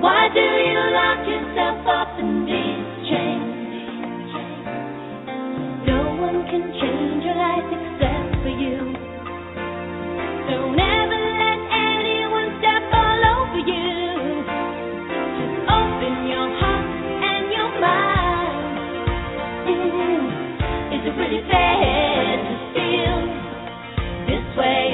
Why do you lock yourself up in these chains? No one can change your life except for you. Don't ever let anyone step all over you. Just open your heart and your mind. Mm, Is it really fair to feel this way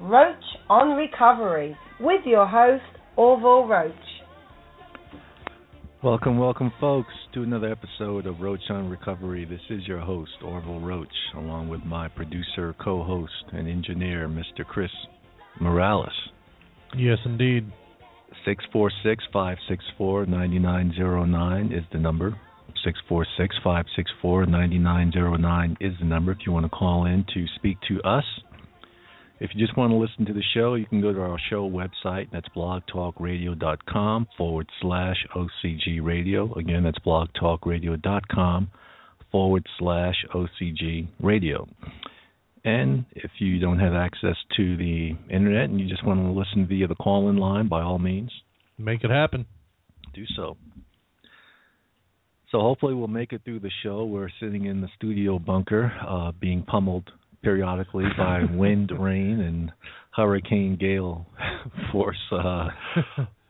Roach on Recovery, with your host, Orville Roach. Welcome, welcome, folks, to another episode of Roach on Recovery. This is your host, Orville Roach, along with my producer, co host, and engineer, Mr. Chris Morales. Yes, indeed. 646 564 9909 is the number. 646 564 9909 is the number if you want to call in to speak to us. If you just want to listen to the show, you can go to our show website. That's blogtalkradio.com forward slash OCG radio. Again, that's blogtalkradio.com forward slash OCG radio. And if you don't have access to the internet and you just want to listen via the call in line, by all means, Make it happen. do so. So hopefully we'll make it through the show. We're sitting in the studio bunker, uh, being pummeled periodically by wind, rain, and hurricane gale force, uh,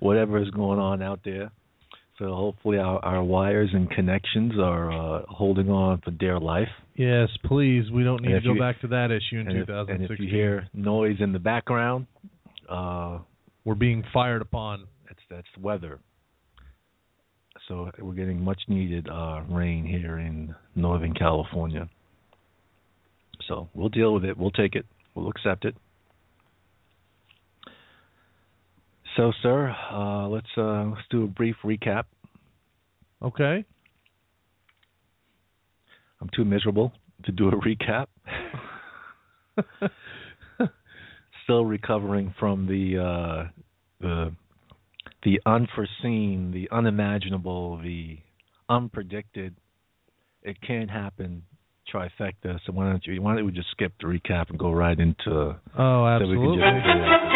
whatever is going on out there. So hopefully our, our wires and connections are uh, holding on for dear life. Yes, please. We don't need to go you- back to that issue in And if, and if you hear noise in the background, uh, We're being fired upon. That's that's the weather. So we're getting much needed uh, rain here in Northern California. So we'll deal with it. We'll take it. We'll accept it. So, sir, uh, let's uh, let's do a brief recap. Okay. I'm too miserable to do a recap. Still recovering from the uh, the the unforeseen, the unimaginable, the unpredicted. It can't happen trifecta. So why don't you why don't we just skip the recap and go right into Oh, so we can absolutely.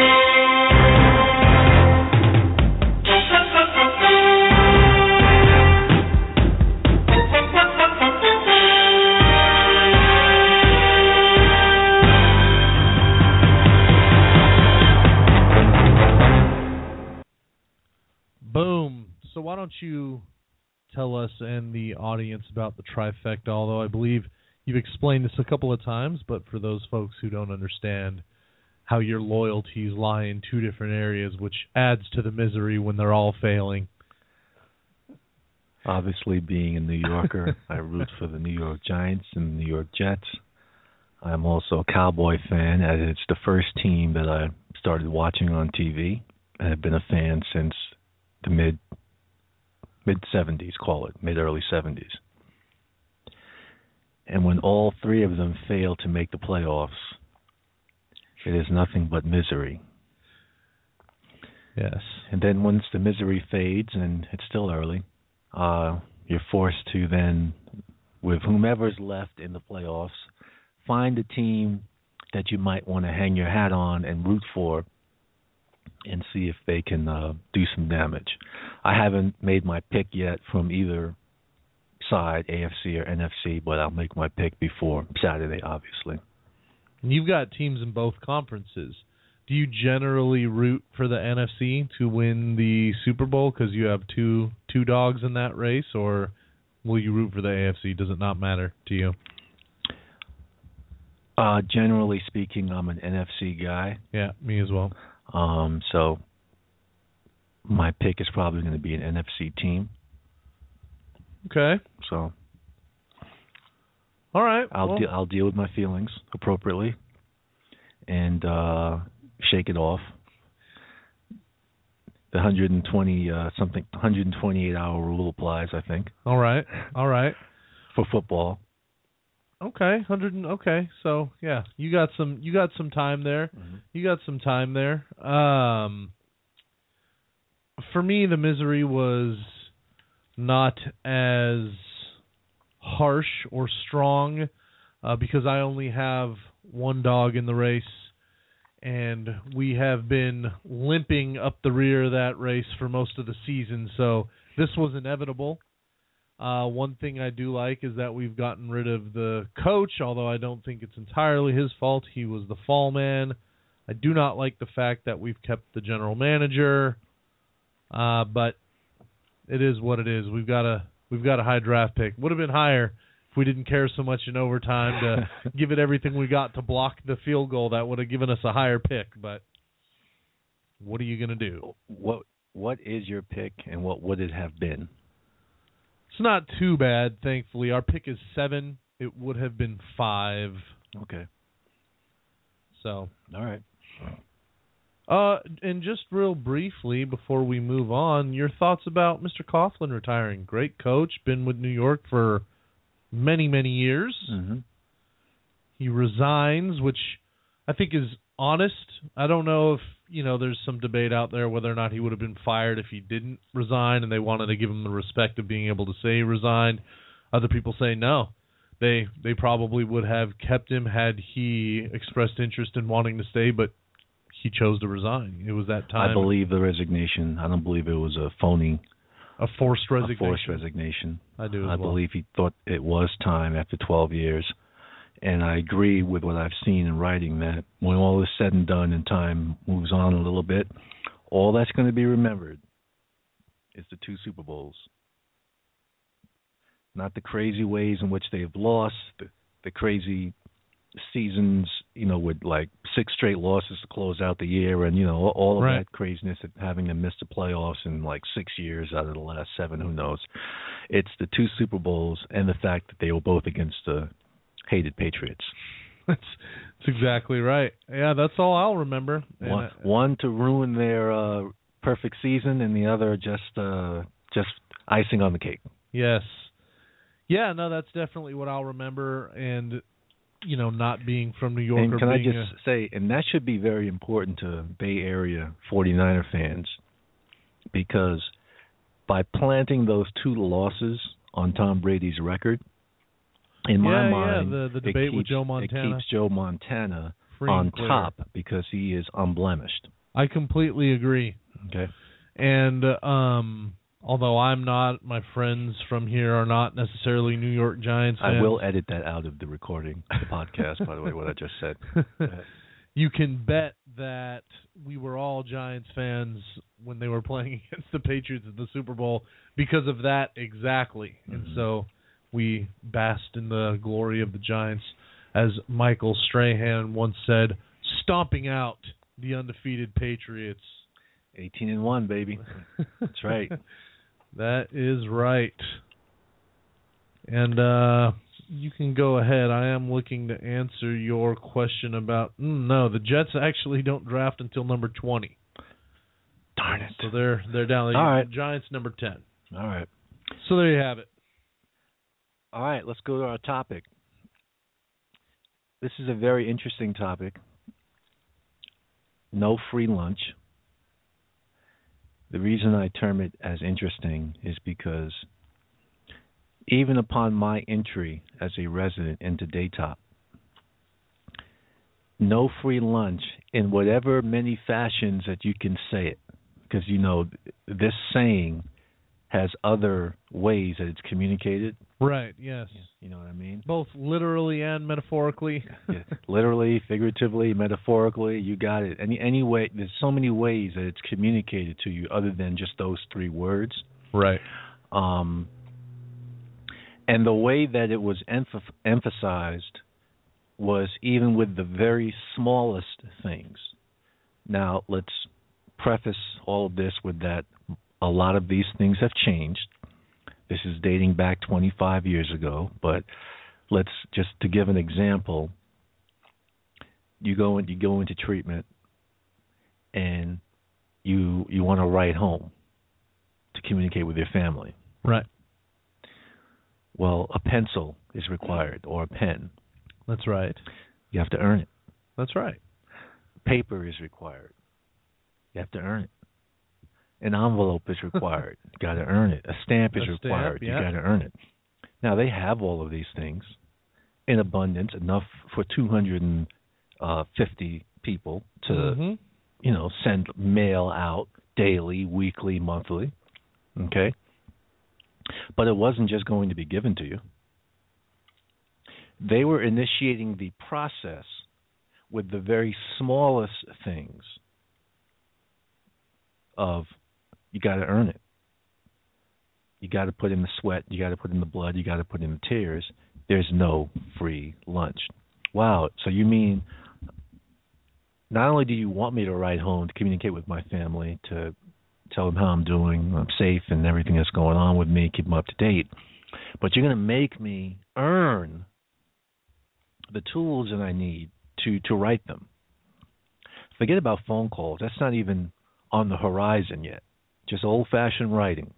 So why don't you tell us and the audience about the trifecta? Although I believe you've explained this a couple of times, but for those folks who don't understand how your loyalties lie in two different areas, which adds to the misery when they're all failing. Obviously, being a New Yorker, I root for the New York Giants and the New York Jets. I'm also a Cowboy fan, as it's the first team that I started watching on TV, have been a fan since the mid mid 70s, call it mid early 70s. And when all three of them fail to make the playoffs, it is nothing but misery. Yes. And then once the misery fades, and it's still early, uh, you're forced to then, with whomever's left in the playoffs, find a team that you might want to hang your hat on and root for, and see if they can uh, do some damage. I haven't made my pick yet from either side, AFC or NFC, but I'll make my pick before Saturday, obviously. And you've got teams in both conferences. Do you generally root for the NFC to win the Super Bowl because you have two two dogs in that race, or will you root for the AFC? Does it not matter to you? Uh, generally speaking, I'm an NFC guy. Yeah, me as well. Um, so my pick is probably going to be an NFC team. Okay. So All right. I'll well, de- I'll deal with my feelings appropriately and uh, shake it off. The 120 uh, something 128 hour rule applies, I think, all right. All right. for football. Okay, hundred. and Okay, so yeah, you got some. You got some time there. You got some time there. Um, for me, the misery was not as harsh or strong uh, because I only have one dog in the race, and we have been limping up the rear of that race for most of the season. So this was inevitable. Uh, one thing I do like is that we've gotten rid of the coach, although I don't think it's entirely his fault. He was the fall man. I do not like the fact that we've kept the general manager, uh, but it is what it is. We've got a we've got a high draft pick. Would have been higher if we didn't care so much in overtime to give it everything we got to block the field goal. That would have given us a higher pick. But what are you gonna do? What what is your pick and what would it have been? It's not too bad, thankfully. Our pick is seven. It would have been five. Okay. So, All right. Uh, and just real briefly before we move on, your thoughts about Mr. Coughlin retiring? Great coach, been with New York for many, many years. Mm-hmm. He resigns, which I think is honest. I don't know if you know. There's some debate out there whether or not he would have been fired if he didn't resign, and they wanted to give him the respect of being able to say he resigned. Other people say no. They they probably would have kept him had he expressed interest in wanting to stay, but he chose to resign. It was that time. I believe the resignation. I don't believe it was a phony, a forced resignation. a forced resignation. I do as I well. believe he thought it was time after 12 years. And I agree with what I've seen in writing that when all is said and done and time moves on a little bit, all that's going to be remembered is the two Super Bowls. Not the crazy ways in which they've lost, the, the crazy seasons, you know, with like six straight losses to close out the year and, you know, all- of Right. that craziness of having to miss the playoffs in like six years out of the last seven, who knows. It's the two Super Bowls and the fact that they were both against the hated Patriots. that's that's exactly right. Yeah, that's all I'll remember. And One, one to ruin their uh, perfect season, and the other just uh, just icing on the cake. Yes. Yeah, no, that's definitely what I'll remember. And you know, not being from New York And or can I just say, and that should be very important to Bay Area 49er fans, because by planting those two losses on Tom Brady's record, in my Yeah, yeah, mind, the- the it debate with Joe Montana. It keeps Joe Montana free on top because he is unblemished. I completely agree. Okay. And um although I'm not, my friends from here are not necessarily New York Giants fans. I will edit that out of the recording, the podcast. by the way, what I just said. you can bet that we were all Giants fans when they were playing against the Patriots at the Super Bowl because of that exactly. And Mm-hmm. so we basked in the glory of the Giants, as Michael Strahan once said, stomping out the undefeated Patriots. 18 and one, baby. That's right. That is right. And uh you can go ahead. I am looking to answer your question about. Mm, no, the Jets actually don't draft until number twenty. Darn it. So they're they're down. All right. Giants number ten. All right. So there you have it. All right, let's go to our topic. This is a very interesting topic. No free lunch. The reason I term it as interesting is because even upon my entry as a resident into Daytop, no free lunch in whatever many fashions that you can say it. Because, you know, this saying has other ways that it's communicated. Right. Yes. You know what I mean? Both literally and metaphorically. Yeah, literally, figuratively, metaphorically, you got it. Any any way there's so many ways that it's communicated to you other than just those three words. right. Um and the way that it was emph- emphasized was even with the very smallest things. Now, let's preface all of this with that a lot of these things have changed. This is dating back 25 years ago, but let's just to give an example. You go and you go into treatment, and you you want to write home to communicate with your family. Right. Well, a pencil is required or a pen. That's right. You have to earn it. That's right. Paper is required. You have to earn it. An envelope is required. you got to earn it. A stamp is A stamp, required. yeah. You got to earn it. Now they have all of these things in abundance, enough for 250 people to, Mhm. you know, send mail out daily, weekly, monthly. Okay? But it wasn't just going to be given to you. They were initiating the process with the very smallest things of you got to earn it. You got to put in the sweat, you got to put in the blood, you got to put in the tears. There's no free lunch. Wow, so you mean not only do you want me to write home to communicate with my family to tell them how I'm doing, I'm safe and everything that's going on with me, keep them up to date, but you're going to make me earn the tools that I need to to write them. Forget about phone calls. That's not even on the horizon yet. Just old-fashioned writing.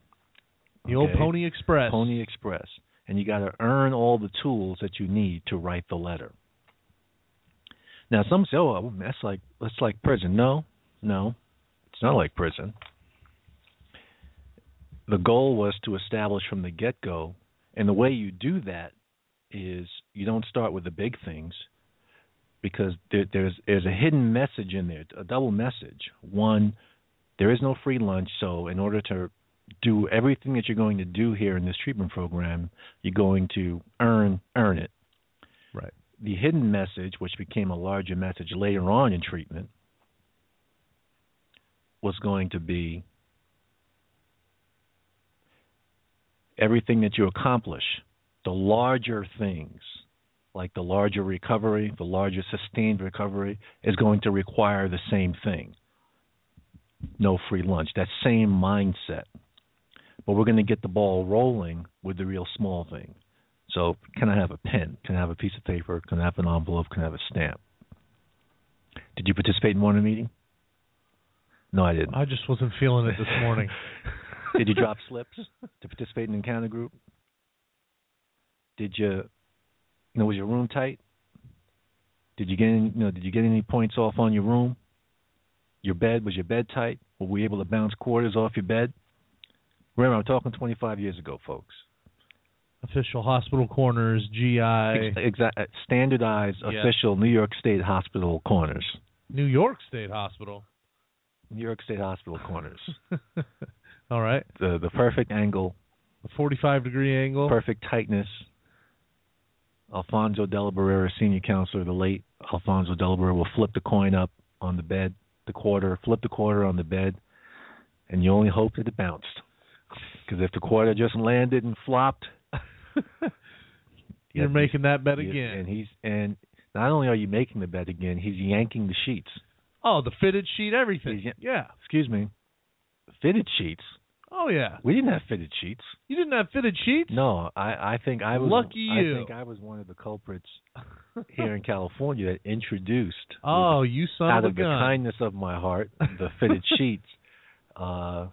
The old Pony Express. Pony Express. And you got to earn all the tools that you need to write the letter. Now, some say, "Oh, that's like that's like prison." No, no, it's not like prison. The goal was to establish from the get-go, and the way you do that is you don't start with the big things because there, there's there's a hidden message in there, a double message. One, there is no free lunch, so in order to do everything that you're going to do here in this treatment program, you're going to earn earn it. Right. The hidden message, which became a larger message later on in treatment, was going to be everything that you accomplish, the larger things, like the larger recovery, the larger sustained recovery, is going to require the same thing. No free lunch. That same mindset but we're going to get the ball rolling with the real small thing. So, can I have a pen? Can I have a piece of paper? Can I have an envelope? Can I have a stamp? Did you participate in morning meeting? No, I didn't. I just wasn't feeling it this morning. Did you drop slips to participate in the encounter group? Did you, you know, was your room tight? Did you get any, you know, did you get any points off on your room? Your bed was your bed tight? Were we able to bounce quarters off your bed? Remember, I'm talking 25 years ago, folks. Official hospital corners, GI, Ex- exa- uh, standardized Yeah. official New York State hospital corners. New York State Hospital. New York State hospital corners. All right. the the perfect angle, A 45 degree angle. perfect tightness. Alfonso Della Barrera, senior counselor, the late Alfonso Della Barrera, will flip the coin up on the bed, the quarter, flip the quarter on the bed, and you only hope that it bounced. Because if the quarter just landed and flopped, You're making that bet again. And he's and not only are you making the bet again, he's yanking the sheets. oh, the fitted sheet, everything. He's- Yeah. Excuse me, fitted sheets. Oh yeah. We didn't have fitted sheets. You didn't have fitted sheets? No, I I think I was Lucky you. I think I was one of the culprits here in California that introduced Oh, you son out of the kindness of my heart the fitted sheets. Uh,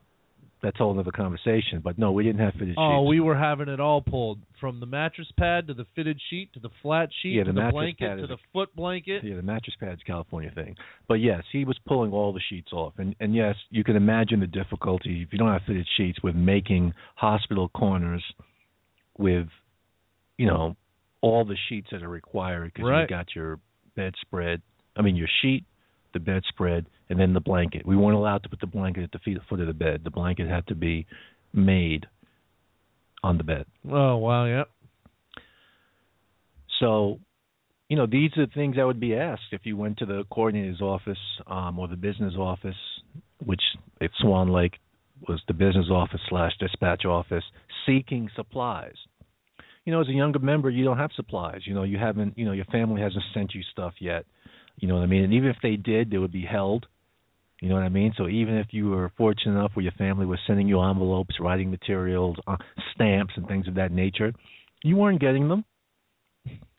that's a whole other conversation. But no, we didn't have fitted Oh, sheets. Oh, we were having it all pulled from the mattress pad to the fitted sheet to the flat sheet Yeah, to the the blanket to the a- foot blanket. Yeah, the mattress pad's California thing. But yes, he was pulling all the sheets off. And and yes, you can imagine the difficulty if you don't have fitted sheets with making hospital corners with you know all the sheets that are required because Right. you got your bedspread, I mean your sheet, the bedspread, and then the blanket. We weren't allowed to put the blanket at the feet, foot of the bed. The blanket had to be made on the bed. Oh wow, yep. So, you know, these are the things that would be asked if you went to the coordinator's office um, or the business office, which at Swan Lake was the business office slash dispatch office, seeking supplies. You know, as a younger member, you don't have supplies. You know, you haven't. You know, your family hasn't sent you stuff yet. You know what I mean? And even if they did, they would be held. You know what I mean? So even if you were fortunate enough where your family was sending you envelopes, writing materials, uh, stamps, and things of that nature, you weren't getting them.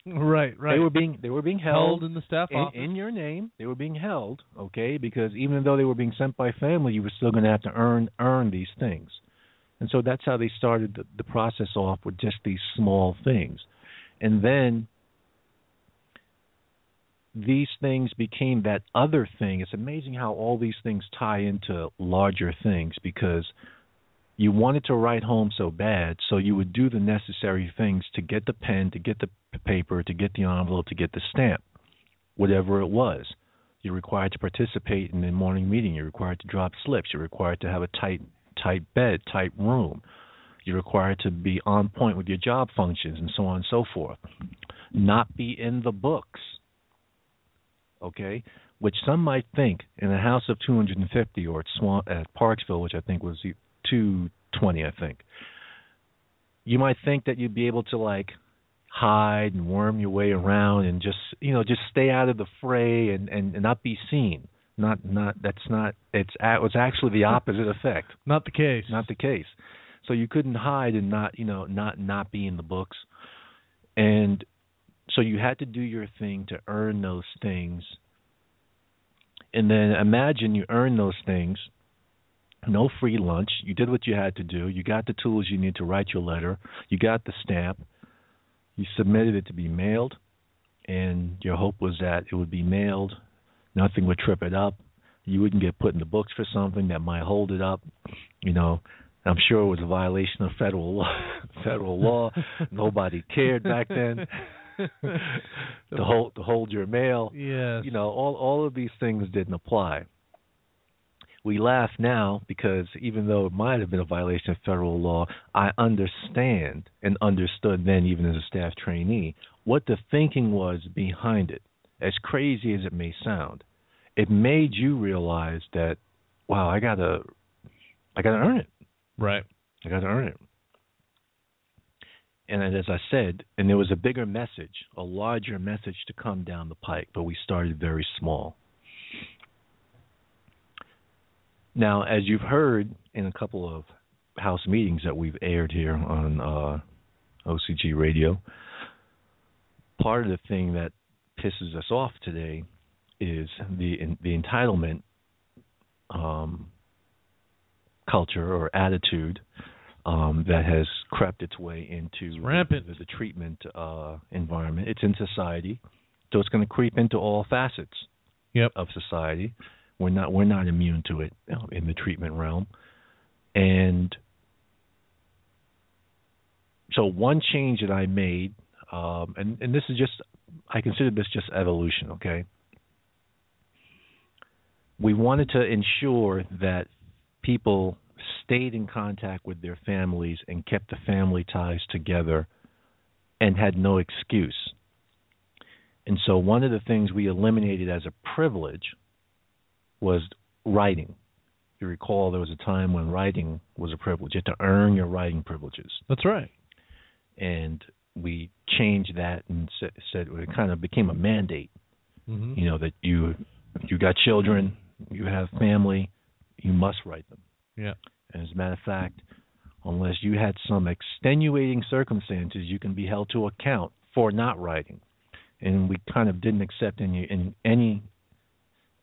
Right, right. They were being they were being held held, in the staff in, office. in your name. They were being held, okay? Because even though they were being sent by family, you were still going to have to earn earn these things. And so that's how they started the, the process off with just these small things, and then these things became that other thing. It's amazing how all these things tie into larger things because you wanted to write home so bad, so you would do the necessary things to get the pen, to get the paper, to get the envelope, to get the stamp, whatever it was. You're required to participate in the morning meeting. You're required to drop slips. You're required to have a tight, tight bed, tight room. You're required to be on point with your job functions and so on and so forth. Not be in the books. Okay, which some might think in a house of 250 or at Swan at Parksville, which I think was 220, I think. You might think that you'd be able to like hide and worm your way around and just you know just stay out of the fray and and, and not be seen. Not not that's not it's it's actually the opposite effect. Not the case. Not the case. So you couldn't hide and not you know not not be in the books, and so you had to do your thing to earn those things. And then imagine you earn those things, no free lunch. You did what you had to do. You got the tools you need to write your letter. You got the stamp. You submitted it to be mailed, and your hope was that it would be mailed. Nothing would trip it up. You wouldn't get put in the books for something that might hold it up. You know, I'm sure it was a violation of federal law. federal law. Nobody cared back then. to hold to hold your mail. Yes. You know, all all of these things didn't apply. We laugh now because even though it might have been a violation of federal law, I understand and understood then, even as a staff trainee, what the thinking was behind it. As crazy as it may sound, it made you realize that, wow, I gotta, I gotta earn it. Right. I got to earn it. And as I said, and there was a bigger message, a larger message to come down the pike, but we started very small. Now, as you've heard in a couple of house meetings that we've aired here on uh, OCG Radio, part of the thing that pisses us off today is the the entitlement um, culture or attitude um, that has crept its way into It's rampant. The, the treatment uh, environment. It's in society, so it's going to creep into all facets Yep. of society. We're not we're not immune to it in the treatment realm, and so one change that I made, um, and and this is just I consider this just evolution. Okay, we wanted to ensure that people stayed in contact with their families and kept the family ties together and had no excuse. And so one of the things we eliminated as a privilege was writing. If you recall, there was a time when writing was a privilege. You had to earn your writing privileges. That's right. And we changed that and sa- said it kind of became a mandate. Mm-hmm. You know that you you got children, you have family, you must write them. Yeah. And as a matter of fact, unless you had some extenuating circumstances, you can be held to account for not writing. And we kind of didn't accept any in any.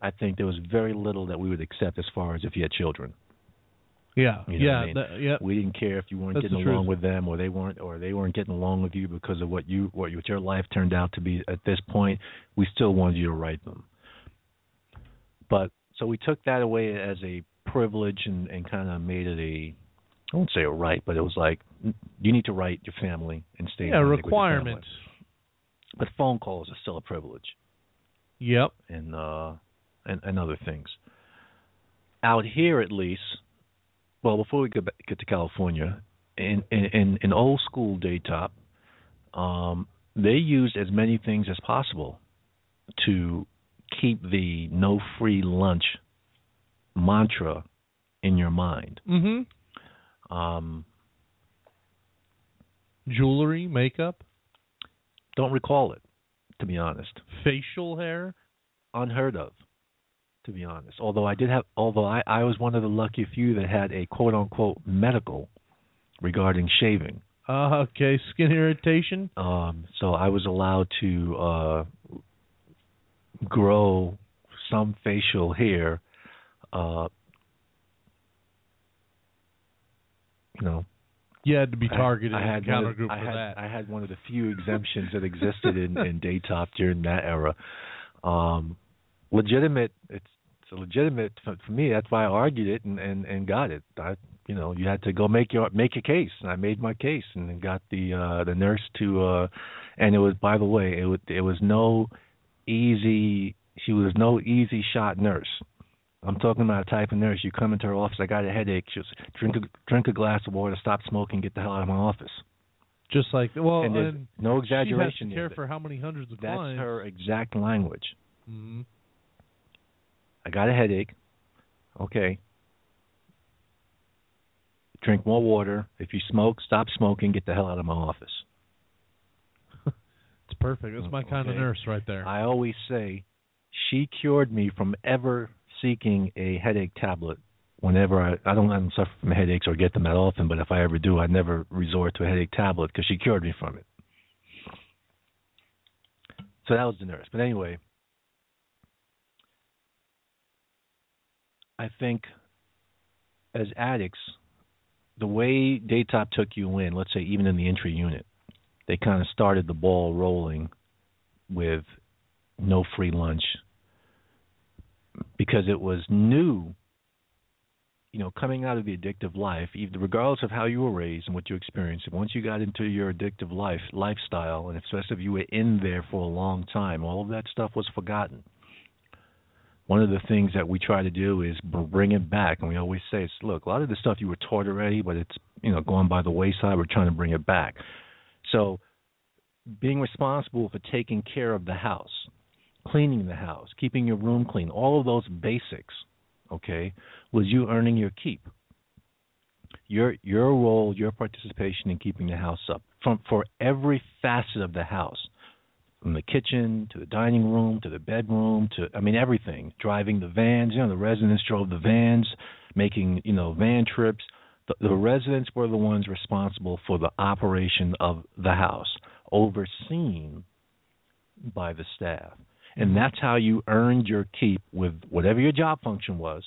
I think there was very little that we would accept as far as if you had children. Yeah, You know yeah, I mean? that- yeah. We didn't care if you weren't That's getting along with them, or they weren't, or they weren't getting along with you because of what, you- what your life turned out to be. At this point, we still wanted you to write them. But so we took that away as a privilege and, and kind of made it a, I won't say a right, but it was like you need to write your family and stay. in Yeah, contact with your family. requirement. But phone calls are still a privilege Yep. and uh and, and other things. Out here, at least, well, before we get back, get to California, in in in, in old school daytop, um, they used as many things as possible to keep the no free lunch mantra in your mind. Mm-hmm. Um, Jewelry, makeup, don't recall it, to be honest. facial hair. unheard of, to be honest. Although I did have, although I, I was one of the lucky few that had a quote unquote medical regarding shaving. Uh, okay, skin irritation. Um, so I was allowed to uh, grow some facial hair. Uh, you know, You had to be targeted I, a had counter one of, group I for had, that. I had one of the few exemptions that existed in, in Daytop during that era. Um, legitimate. It's, it's a legitimate for, for me. That's why I argued it and, and, and got it. I, you know, you had to go make your make your case, and I made my case, and then got the uh, the nurse to. Uh, and it was, by the way, it was it was no easy. She was no easy shot nurse. I'm talking about a type of nurse. You come into her office. I got a headache. She was drink a drink a glass of water, stop smoking, get the hell out of my office. Just like well, and and no she has exaggeration. to care for how many hundreds of That's clients. her exact language. hmm I got a headache. Okay. Drink more water. If you smoke, stop smoking. Get the hell out of my office. It's perfect. That's my kind of nurse right there. I always say she cured me from ever seeking a headache tablet. Whenever I, I don't, I don't suffer from headaches or get them that often, but if I ever do, I never resort to a headache tablet because she cured me from it. So that was the nurse. But anyway, I think as addicts, the way Daytop took you in, let's say even in the entry unit, they kind of started the ball rolling with no free lunch because it was new you know coming out of the addictive life regardless of how you were raised and what you experienced once you got into your addictive life lifestyle and especially if you were in there for a long time all of that stuff was forgotten. One of the things that we try to do is bring it back and we always say it's look a lot of the stuff you were taught already but it's you know going by the wayside we're trying to bring it back. So being responsible for taking care of the house, cleaning the house, keeping your room clean, all of those basics, okay, was you earning your keep. Your your role, your participation in keeping the house up from for every facet of the house, from the kitchen to the dining room to the bedroom to I mean everything. Driving the vans, you know, the residents drove the vans, making you know van trips. The, the residents were the ones responsible for the operation of the house overseen by the staff. And that's how you earned your keep with whatever your job function was.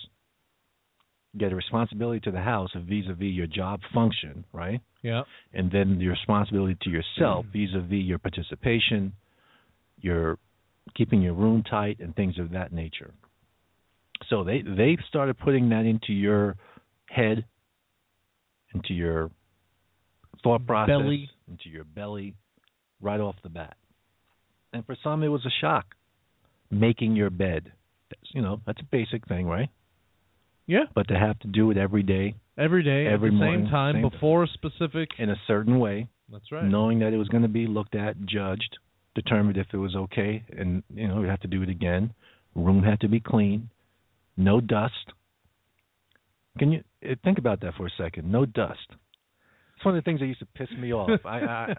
You get a responsibility to the house vis a vis your job function, right? yeah. And then the responsibility to yourself vis a vis your participation, your keeping your room tight and things of that nature. So they they started putting that into your head, into your thought process, Belly. into your belly, right off the bat. And for some, it was a shock. Making your bed, that's, you know, that's a basic thing, right? Yeah. But to have to do it every day Every day Every at the morning, same time same- before a specific. in a certain way, That's right. knowing that it was going to be looked at, judged, determined if it was okay, and you know we have to do it again. Room had to be clean, no dust. Can you eh, think about that for a second? No dust. It's one of the things that used to piss me off. I I,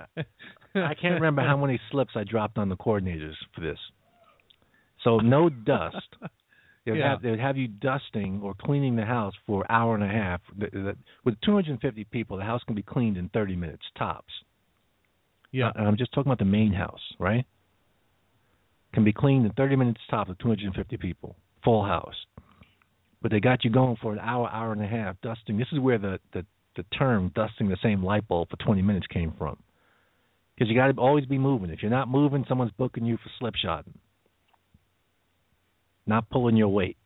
I can't remember how many slips I dropped on the coordinators for this. So no dust. They'd Yeah. have they'd have you dusting or cleaning the house for an hour and a half. Th- th- With 250 people, the house can be cleaned in 30 minutes tops. Yeah. And I'm just talking about the main house, right? Can be cleaned in 30 minutes tops with 250 people, full house. But they got you going for an hour, hour and a half dusting. This is where the the, the term dusting the same light bulb for 20 minutes came from. Because you got to always be moving. If you're not moving, someone's booking you for slipshotting, not pulling your weight.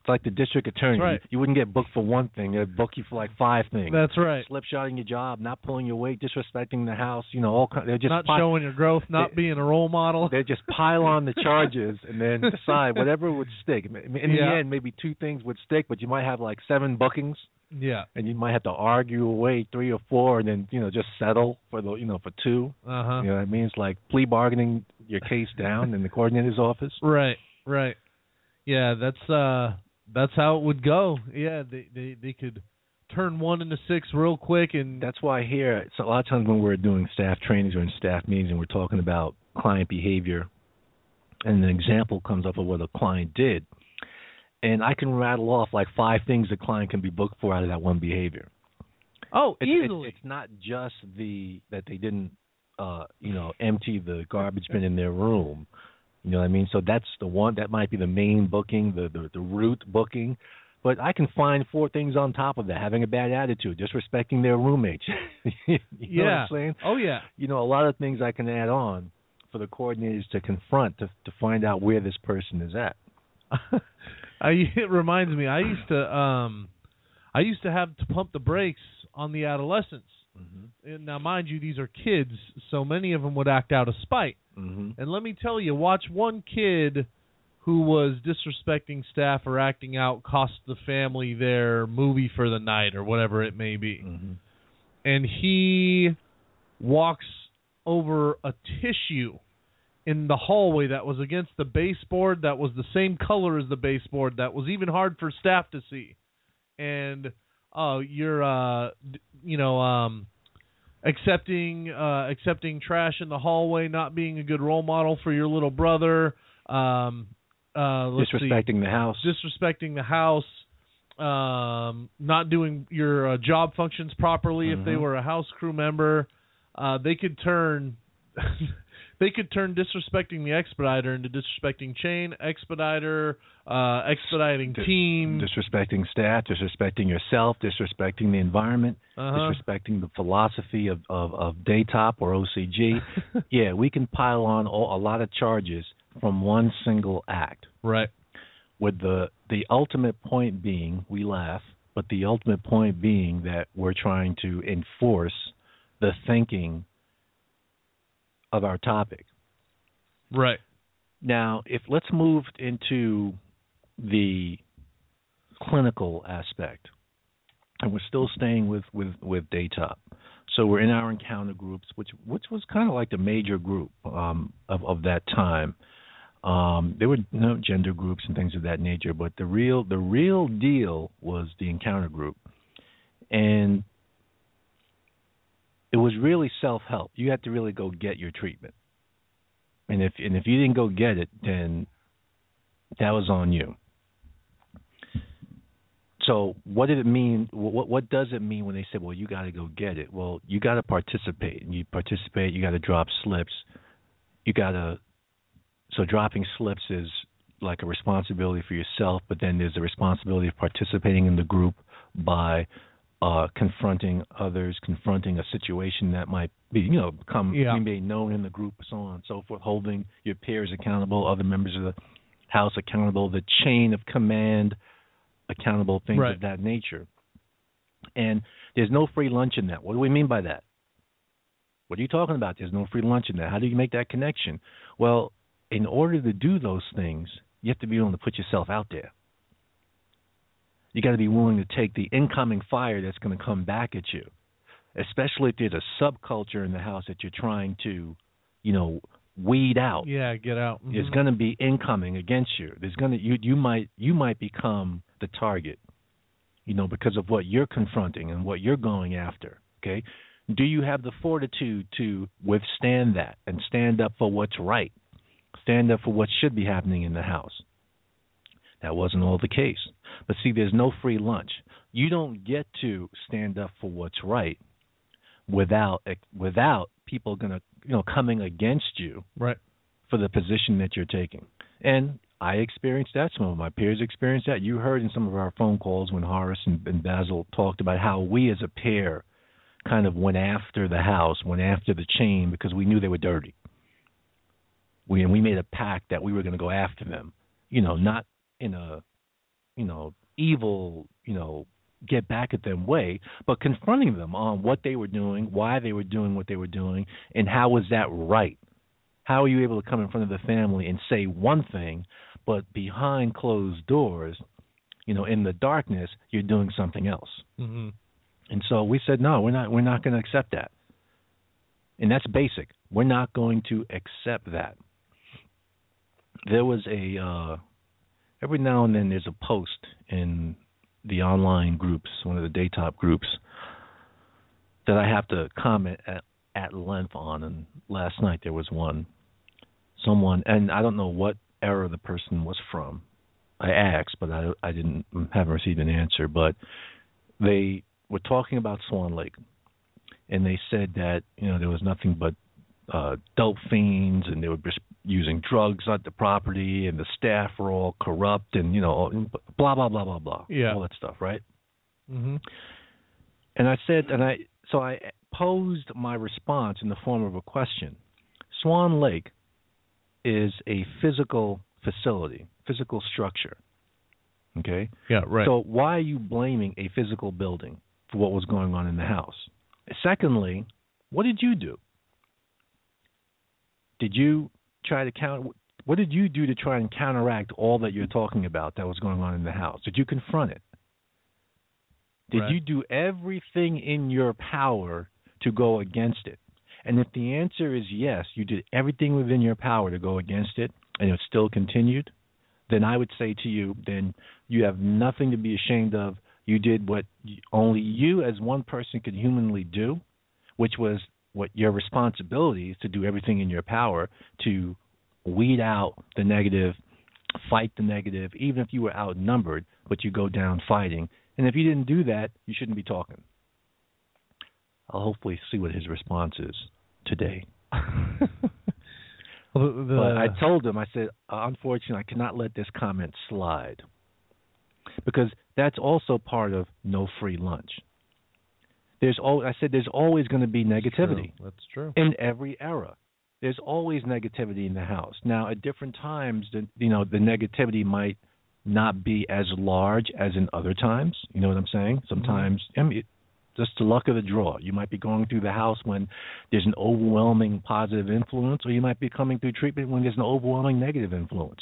It's like the district attorney. Right. You, wouldn't get booked for one thing; they'd book you for like five things That's right. slipshotting your job, not pulling your weight, disrespecting the house, you know, all kind. They're just not showing your growth, not They- being a role model. They just pile on the charges and then decide whatever would stick. In the end, maybe two things would stick, but you might have like seven bookings, Yeah. and you might have to argue away three or four, and then you know just settle for the you know for two. Uh huh. You know what I mean? It's like plea bargaining your case down in the coordinator's office. Right. Right. Yeah. That's uh. That's how it would go. Yeah. They they they could turn one into six real quick and That's why here, it's a lot of times when we're doing staff trainings or in staff meetings and we're talking about client behavior, and an example comes up of what a client did, and I can rattle off like five things the client can be booked for out of that one behavior. oh It's, it's- easily. It's, not just the that they didn't, uh, you know, empty the garbage bin in their room. You know what I mean? So that's the one that might be the main booking, the the, the root booking. But I can find four things on top of that: having a bad attitude, disrespecting their roommates. you yeah. know what I'm saying? Oh yeah. You know, a lot of things I can add on for the coordinators to confront to to find out where this person is at. I it reminds me. I used to um, I used to have to pump the brakes on the adolescents. And now, mind you, these are kids, so many of them would act out of spite. Mm-hmm. And let me tell you, watch one kid who was disrespecting staff or acting out cost the family their movie for the night or whatever it may be. Mm-hmm. And he walks over a tissue in the hallway that was against the baseboard that was the same color as the baseboard that was even hard for staff to see. And uh you're uh you know um accepting uh accepting trash in the hallway, not being a good role model for your little brother, um uh let's see Disrespecting the house. disrespecting the house, um, not doing your uh, job functions properly if they Mhm. were a house crew member, uh, they could turn they could turn disrespecting the expediter into disrespecting chain expediter, uh, expediting Dis- team. disrespecting staff, disrespecting yourself, disrespecting the environment, uh-huh. disrespecting the philosophy of of, of Daytop or OCG. yeah, we can pile on all, a lot of charges from one single act. right. With the the ultimate point being, we laugh, but the ultimate point being that we're trying to enforce the thinking of our topic. Right. Now, if let's move into the clinical aspect, and we're still staying with with with Daytop. So we're in our encounter groups, which which was kind of like the major group um, of of that time. Um, there were no gender groups and things of that nature, but the real the real deal was the encounter group, and it was really self help. You had to really go get your treatment, and if and if you didn't go get it, then that was on you. So what did it mean? What what does it mean when they said, "Well, you got to go get it"? Well, you got to participate, and you participate. You got to drop slips. You got to. So dropping slips is like a responsibility for yourself, but then there's a responsibility of participating in the group by uh, confronting others, confronting a situation that might be, you know, become Yeah. be known in the group, so on and so forth. Holding your peers accountable, other members of the house accountable, the chain of command accountable, things Right. of that nature. And there's no free lunch in that. What do we mean by that? What are you talking about? There's no free lunch in that. How do you make that connection? Well, in order to do those things, you have to be willing to put yourself out there. You got to be willing to take the incoming fire that's going to come back at you, especially if there's a subculture in the house that you're trying to, you know, weed out Yeah, get out. there's Mhm. going to be incoming against you. There's going to you you might you might become the target, you know, because of what you're confronting and what you're going after. Okay, do you have the fortitude to withstand that and stand up for what's right, stand up for what should be happening in the house? That wasn't all the case. But see, there's no free lunch. You don't get to stand up for what's right without without people gonna you know coming against you Right. for the position that you're taking. And I experienced that. Some of my peers experienced that. You heard in some of our phone calls when Horace and, and Basil talked about how we as a pair kind of went after the house, went after the chain because we knew they were dirty. We and we made a pact that we were going to go after them. You know, not in a you know evil you know get back at them way, but confronting them on what they were doing, why they were doing what they were doing, and how was that right how are you able to come in front of the family and say one thing, but behind closed doors, you know, in the darkness, you're doing something else? Mm-hmm. And so we said, no, we're not. We're not going to accept that. And that's basic. We're not going to accept that. There was a uh, every now and then there's a post in the online groups, one of the daytop groups, that I have to comment at, at length on. And last night there was one. Someone, and I don't know what era the person was from. I asked, but I I didn't haven't received an answer. But they were talking about Swan Lake, and they said that you know there was nothing but uh, dope fiends, and they were just using drugs at the property, and the staff were all corrupt, and you know blah blah blah blah blah, Yeah. all that stuff, right? Mm-hmm. And I said, and I so I posed my response in the form of a question. Swan Lake is a physical facility, physical structure. Okay? Yeah. Right. So why are you blaming a physical building for what was going on in the house? Secondly, what did you do? Did you try to count what did you do to try and counteract all that you're talking about that was going on in the house? Did you confront it? Did Right. you do everything in your power to go against it? And if the answer is yes, you did everything within your power to go against it and it still continued, then I would say to you, then you have nothing to be ashamed of. You did what only you as one person could humanly do, which was what your responsibility is to do everything in your power to weed out the negative, fight the negative, even if you were outnumbered, but you go down fighting. And if you didn't do that, you shouldn't be talking. I'll hopefully see what his response is today. Well, the, the, But I told him, I said, uh, unfortunately, I cannot let this comment slide because that's also part of no free lunch. There's al- I said there's always going to be negativity True. That's true. in every era. There's always negativity in the house. Now, at different times, the you know the negativity might not be as large as in other times. You know what I'm saying? Mm-hmm. Sometimes, I mean, just the luck of the draw. You might be going through the house when there's an overwhelming positive influence, or you might be coming through treatment when there's an overwhelming negative influence.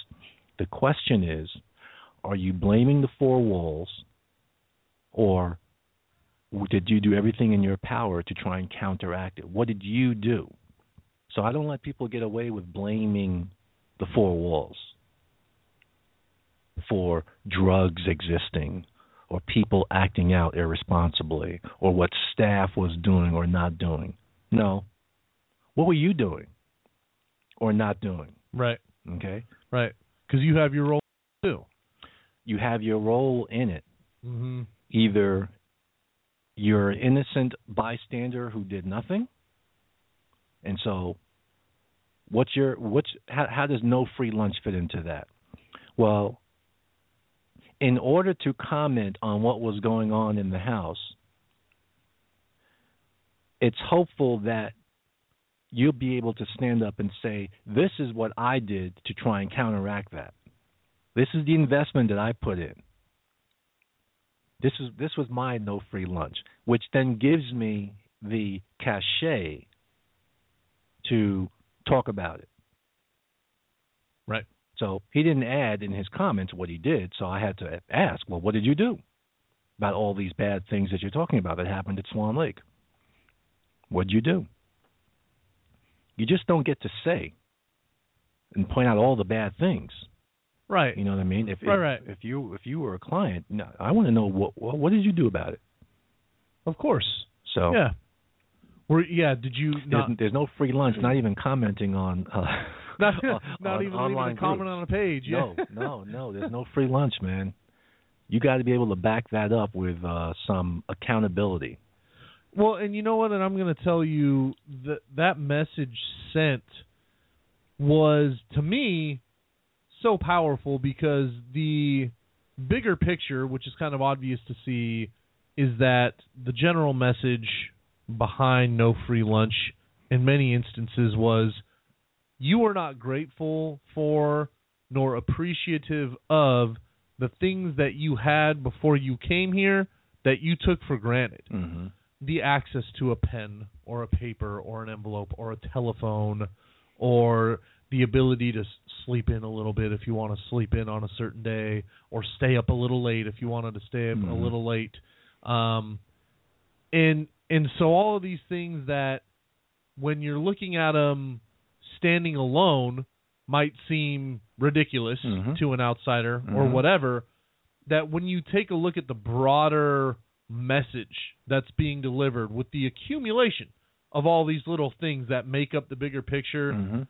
The question is, are you blaming the four walls, or did you do everything in your power to try and counteract it? What did you do? So I don't let people get away with blaming the four walls for drugs existing or people acting out irresponsibly or what staff was doing or not doing. No. What were you doing or not doing? Right. Okay? Right. Because you have your role too. You have your role in it. Mm-hmm. Either you're an innocent bystander who did nothing, and so what's your what's how, how does no free lunch fit into that? Well, in order to comment on what was going on in the house, it's hopeful that you'll be able to stand up and say, This is what I did to try and counteract that. This is the investment that I put in. This is this was my no free lunch, which then gives me the cachet to talk about it. Right. So he didn't add in his comments what he did, so I had to ask, well, what did you do about all these bad things that you're talking about that happened at Swan Lake? What did you do? You just don't get to say and point out all the bad things. Right. You know what I mean? If Right, if, right. if you if you were a client, no, I want to know what what, what did you do about it. Of course. So Yeah. Were yeah? Did you there's, not? there's no free lunch. Not even commenting on uh, not not on even leaving online a comment on a page. Yeah. No, no, no. There's no free lunch, man. You got to be able to back that up with uh, some accountability. Well, and you know what? And I'm going to tell you that that message sent was to me so powerful because the bigger picture, which is kind of obvious to see, is that the general message behind no free lunch in many instances was you are not grateful for nor appreciative of the things that you had before you came here that you took for granted Mm-hmm. the access to a pen or a paper or an envelope or a telephone or the ability to sleep in a little bit if you want to sleep in on a certain day or stay up a little late if you wanted to stay up a Mhm. little late um and and so all of these things that when you're looking at them standing alone might seem ridiculous Mhm. to an outsider or Mhm. whatever that when you take a look at the broader message that's being delivered with the accumulation of all these little things that make up the bigger picture, Mm-hmm.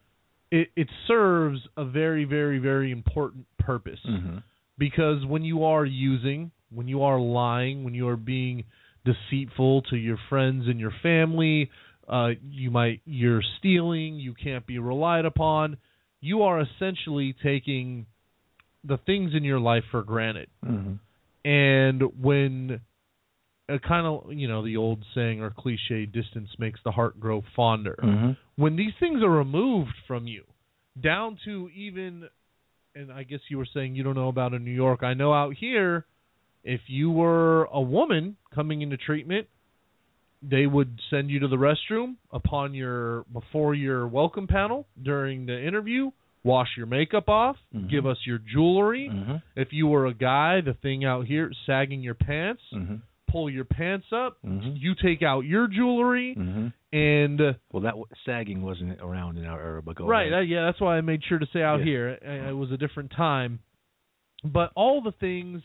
It, it serves a very, very, very important purpose. Mm-hmm. Because when you are using, when you are lying, when you are being deceitful to your friends and your family, uh, you might you're stealing, you can't be relied upon. You are essentially taking the things in your life for granted. Mm-hmm. And when a kind of you know the old saying or cliche, distance makes the heart grow fonder. Mm-hmm. When these things are removed from you, down to even, and I guess you were saying you don't know about in New York. I know out here, if you were a woman coming into treatment, they would send you to the restroom upon your before your welcome panel during the interview. Wash your makeup off. Mhm. Give us your jewelry. Mm-hmm. If you were a guy, the thing out here sagging your pants, Mm-hmm. Pull your pants up. Mhm. You take out your jewelry, Mm-hmm. and uh, Well, that w- sagging wasn't around in our era, but go right, ahead. uh, yeah, that's why I made sure to say out Yeah. here. uh, It was a different time, but all the things,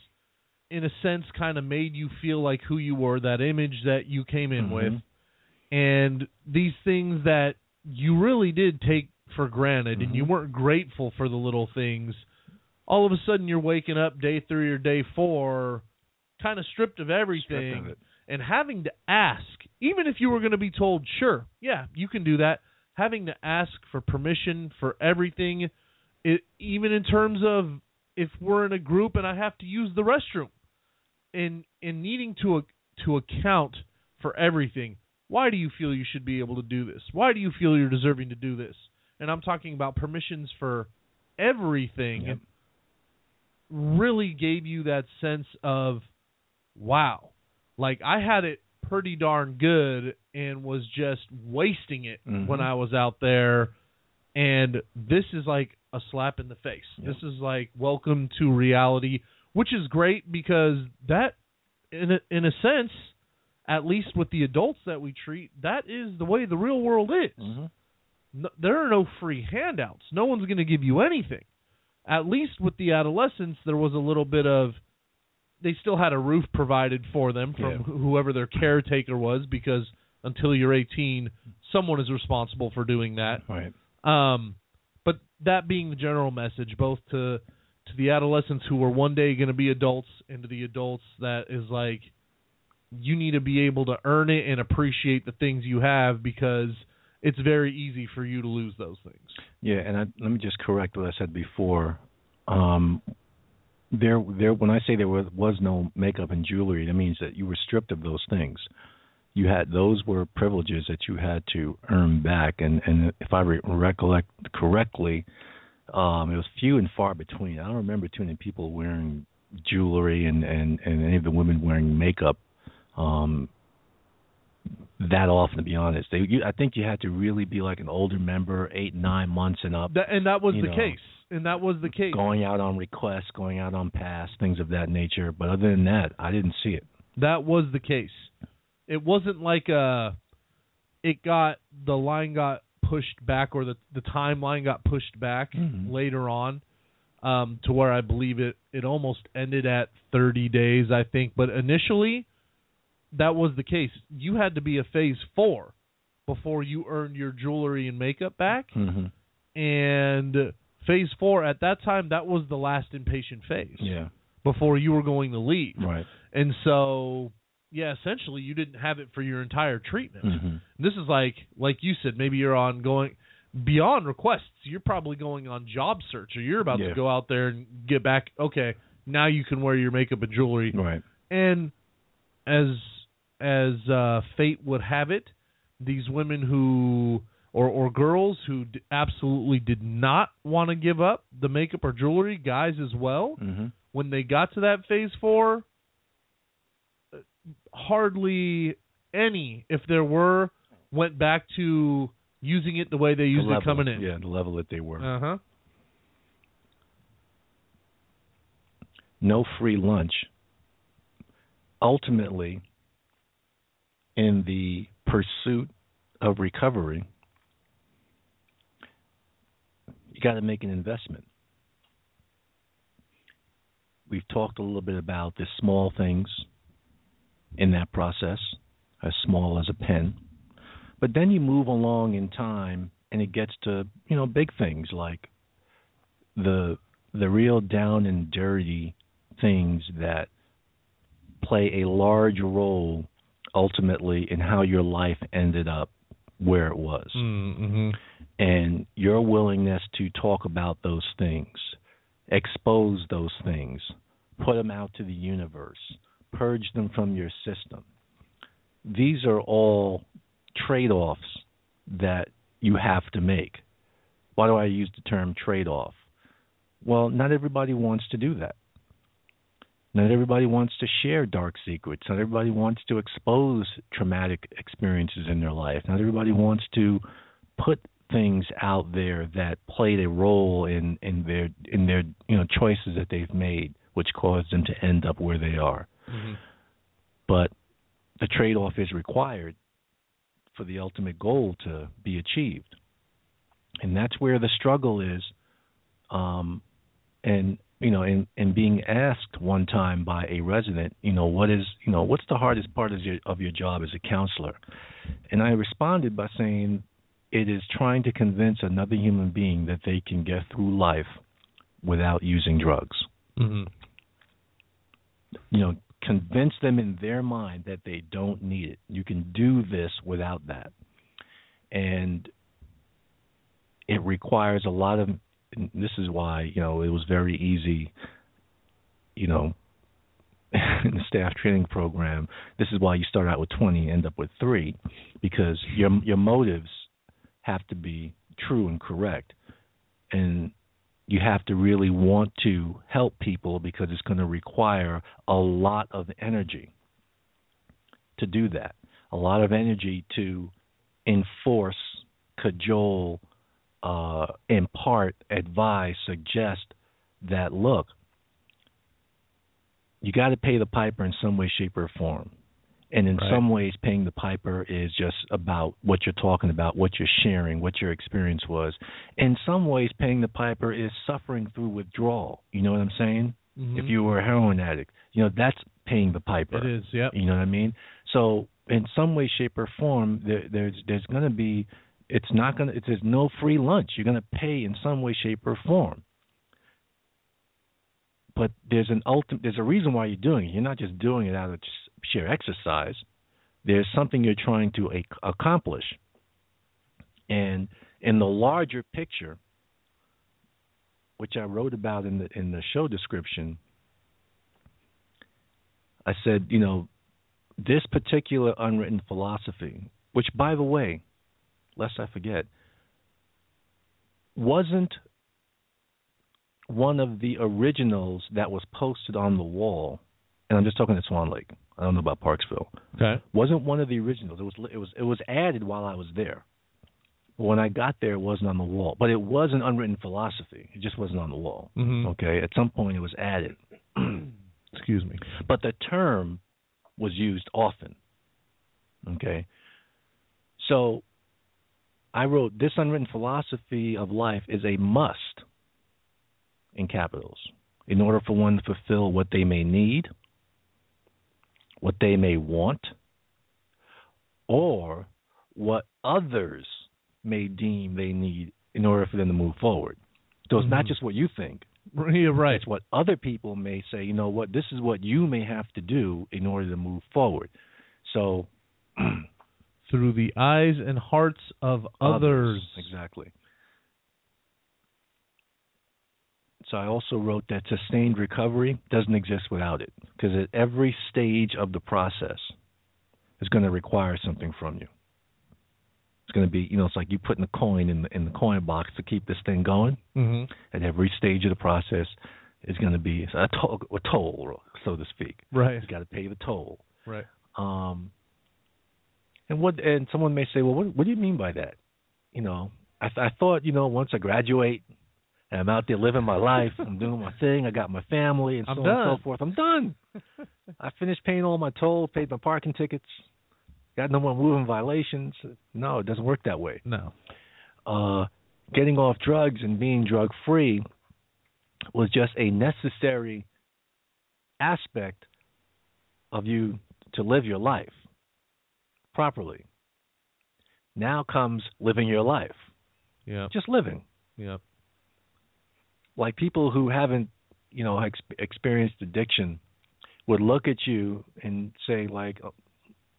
in a sense, kind of made you feel like who you were, that image that you came in Mhm. with, and these things that you really did take for granted, and you Mhm. weren't grateful for the little things. All of a sudden, you're waking up day three or day four, kind of stripped of everything Stripped of and having to ask, even if you were going to be told, sure, yeah, you can do that, having to ask for permission for everything, it, even in terms of if we're in a group and I have to use the restroom, and and needing to to account for everything. Why do you feel you should be able to do this? Why do you feel you're deserving to do this? And I'm talking about permissions for everything. Yep. Really gave you that sense of wow, like I had it pretty darn good and was just wasting it Mhm. when I was out there. And this is like a slap in the face. This is like welcome to reality, which is great because that, in a, in a sense, at least with the adults that we treat, that is the way the real world is. Mhm. No, there are no free handouts. No one's going to give you anything. At least with the adolescents, there was a little bit of. They still had a roof provided for them from Yeah. whoever their caretaker was, because until you're 18, someone is responsible for doing that. Right. Um, but that being the general message, both to to the adolescents who are one day going to be adults, and to the adults that is like, you need to be able to earn it and appreciate the things you have because it's very easy for you to lose those things. Yeah, and I, let me just correct what I said before. Um, there, there. When I say there was, was no makeup and jewelry, that means that you were stripped of those things. You had those were privileges that you had to earn back, and and if I re- recollect correctly, um, it was few and far between. I don't remember too many people wearing jewelry and and and any of the women wearing makeup. Um, that often, to be honest, they. You, I think you had to really be like an older member, eight, nine months and up, That, and that was the know, case. And that was the case. going out on requests, going out on pass, things of that nature. But other than that, I didn't see it. That was the case. It wasn't like uh it got the line got pushed back or the the timeline got pushed back Mhm. later on um to where I believe it it almost ended at 30 days I think but initially that was the case. You had to be a phase 4 before you earned your jewelry and makeup back Mm-hmm. and phase four at that time that was the last inpatient phase Yeah. before you were going to leave. Right. And so, yeah, essentially you didn't have it for your entire treatment. hmm This is like like you said, maybe you're on going beyond requests. You're probably going on job search, or you're about Yeah. to go out there and get back. Okay, now you can wear your makeup and jewelry. Right. And as as uh, fate would have it, these women who or or girls who d- absolutely did not want to give up the makeup or jewelry, guys as well, hmm when they got to that phase four, uh, hardly any, if there were, went back to using it the way they used the it coming in. Yeah, the level that they were. Uh huh. no free lunch. Ultimately, in the pursuit of recovery, you got to make an investment. We've talked a little bit about the small things in that process, as small as a pen. But then you move along in time and it gets to, you know, big things like the the real down and dirty things that play a large role ultimately in how your life ended up where it was Mm-hmm. And your willingness to talk about those things, expose those things, put them out to the universe, purge them from your system. These are all trade offs that you have to make. Why do I use the term trade off? Well, not everybody wants to do that. Not everybody wants to share dark secrets. Not everybody wants to expose traumatic experiences in their life. Not everybody wants to put things out there that played a role in in their in their you know choices that they've made, which caused them to end up where they are. Mm-hmm. But the trade-off is required for the ultimate goal to be achieved, and that's where the struggle is. Um, and you know, in in being asked one time by a resident, you know, what is you know what's the hardest part of your of your job as a counselor, and I responded by saying it is trying to convince another human being that they can get through life without using drugs. Mm-hmm. You know, convince them in their mind that they don't need it. You can do this without that. And it requires a lot of and this is why, you know, it was very easy, you know, in the staff training program, this is why you start out with 20 and end up with 3 because your your motives have to be true and correct. And you have to really want to help people because it's going to require a lot of energy to do that. A lot of energy to enforce, cajole, uh, impart, advise, suggest that look, you got to pay the piper in some way, shape, or form. And in Right. some ways, paying the piper is just about what you're talking about, what you're sharing, what your experience was. In some ways, paying the piper is suffering through withdrawal. You know what I'm saying? If mm-hmm. you were a heroin addict, you know that's paying the piper. It is, yeah. You know what I mean? So in some way, shape, or form, there, there's there's going to be. It's not going to. It's, there's no free lunch. You're going to pay in some way, shape, or form. But there's an ultimate. There's a reason why you're doing it. You're not just doing it out of just sheer exercise. There's something you're trying to ac- accomplish. And in the larger picture, which I wrote about in the in the show description, I said, you know, this particular unwritten philosophy, which by the way, lest I forget, wasn't one of the originals that was posted on the wall, and I'm just talking to Swan Lake. I don't know about Parksville. Okay. Wasn't one of the originals. It was it was it was added while I was there. When I got there, it wasn't on the wall, but it was an unwritten philosophy. It just wasn't on the wall. Mhm. Okay, at some point it was added, Excuse me. but the term was used often. Okay, so I wrote this unwritten philosophy of life is a must in capitals in order for one to fulfill what they may need, what they may want, or what others may deem they need in order for them to move forward. So it's not Mhm. just what you think. Yeah, right. It's what other people may say, you know what, this is what you may have to do in order to move forward. So Through the eyes and hearts of others. Exactly. So I also wrote that sustained recovery doesn't exist without it because at every stage of the process is going to require something from you. It's going to be, you know, it's like you putting a coin in the in the coin box to keep this thing going. hmm At every stage of the process is going to be a toll, a toll, so to speak. Right. You got to pay the toll. Right. Um, and what and someone may say, well, what, what do you mean by that? You know, I, th- I thought, you know, once I graduate and I'm out there living my life, I'm doing my thing, I got my family, and so I'm on and so forth. I'm done. I finished paying all my toll, paid my parking tickets, got no more moving violations. No, it doesn't work that way. No. Uh, getting off drugs and being drug free was just a necessary aspect of you to live your life properly. Now comes living your life, Yeah. just living. Yeah. Like people who haven't, you know, ex- experienced addiction would look at you and say, like, oh,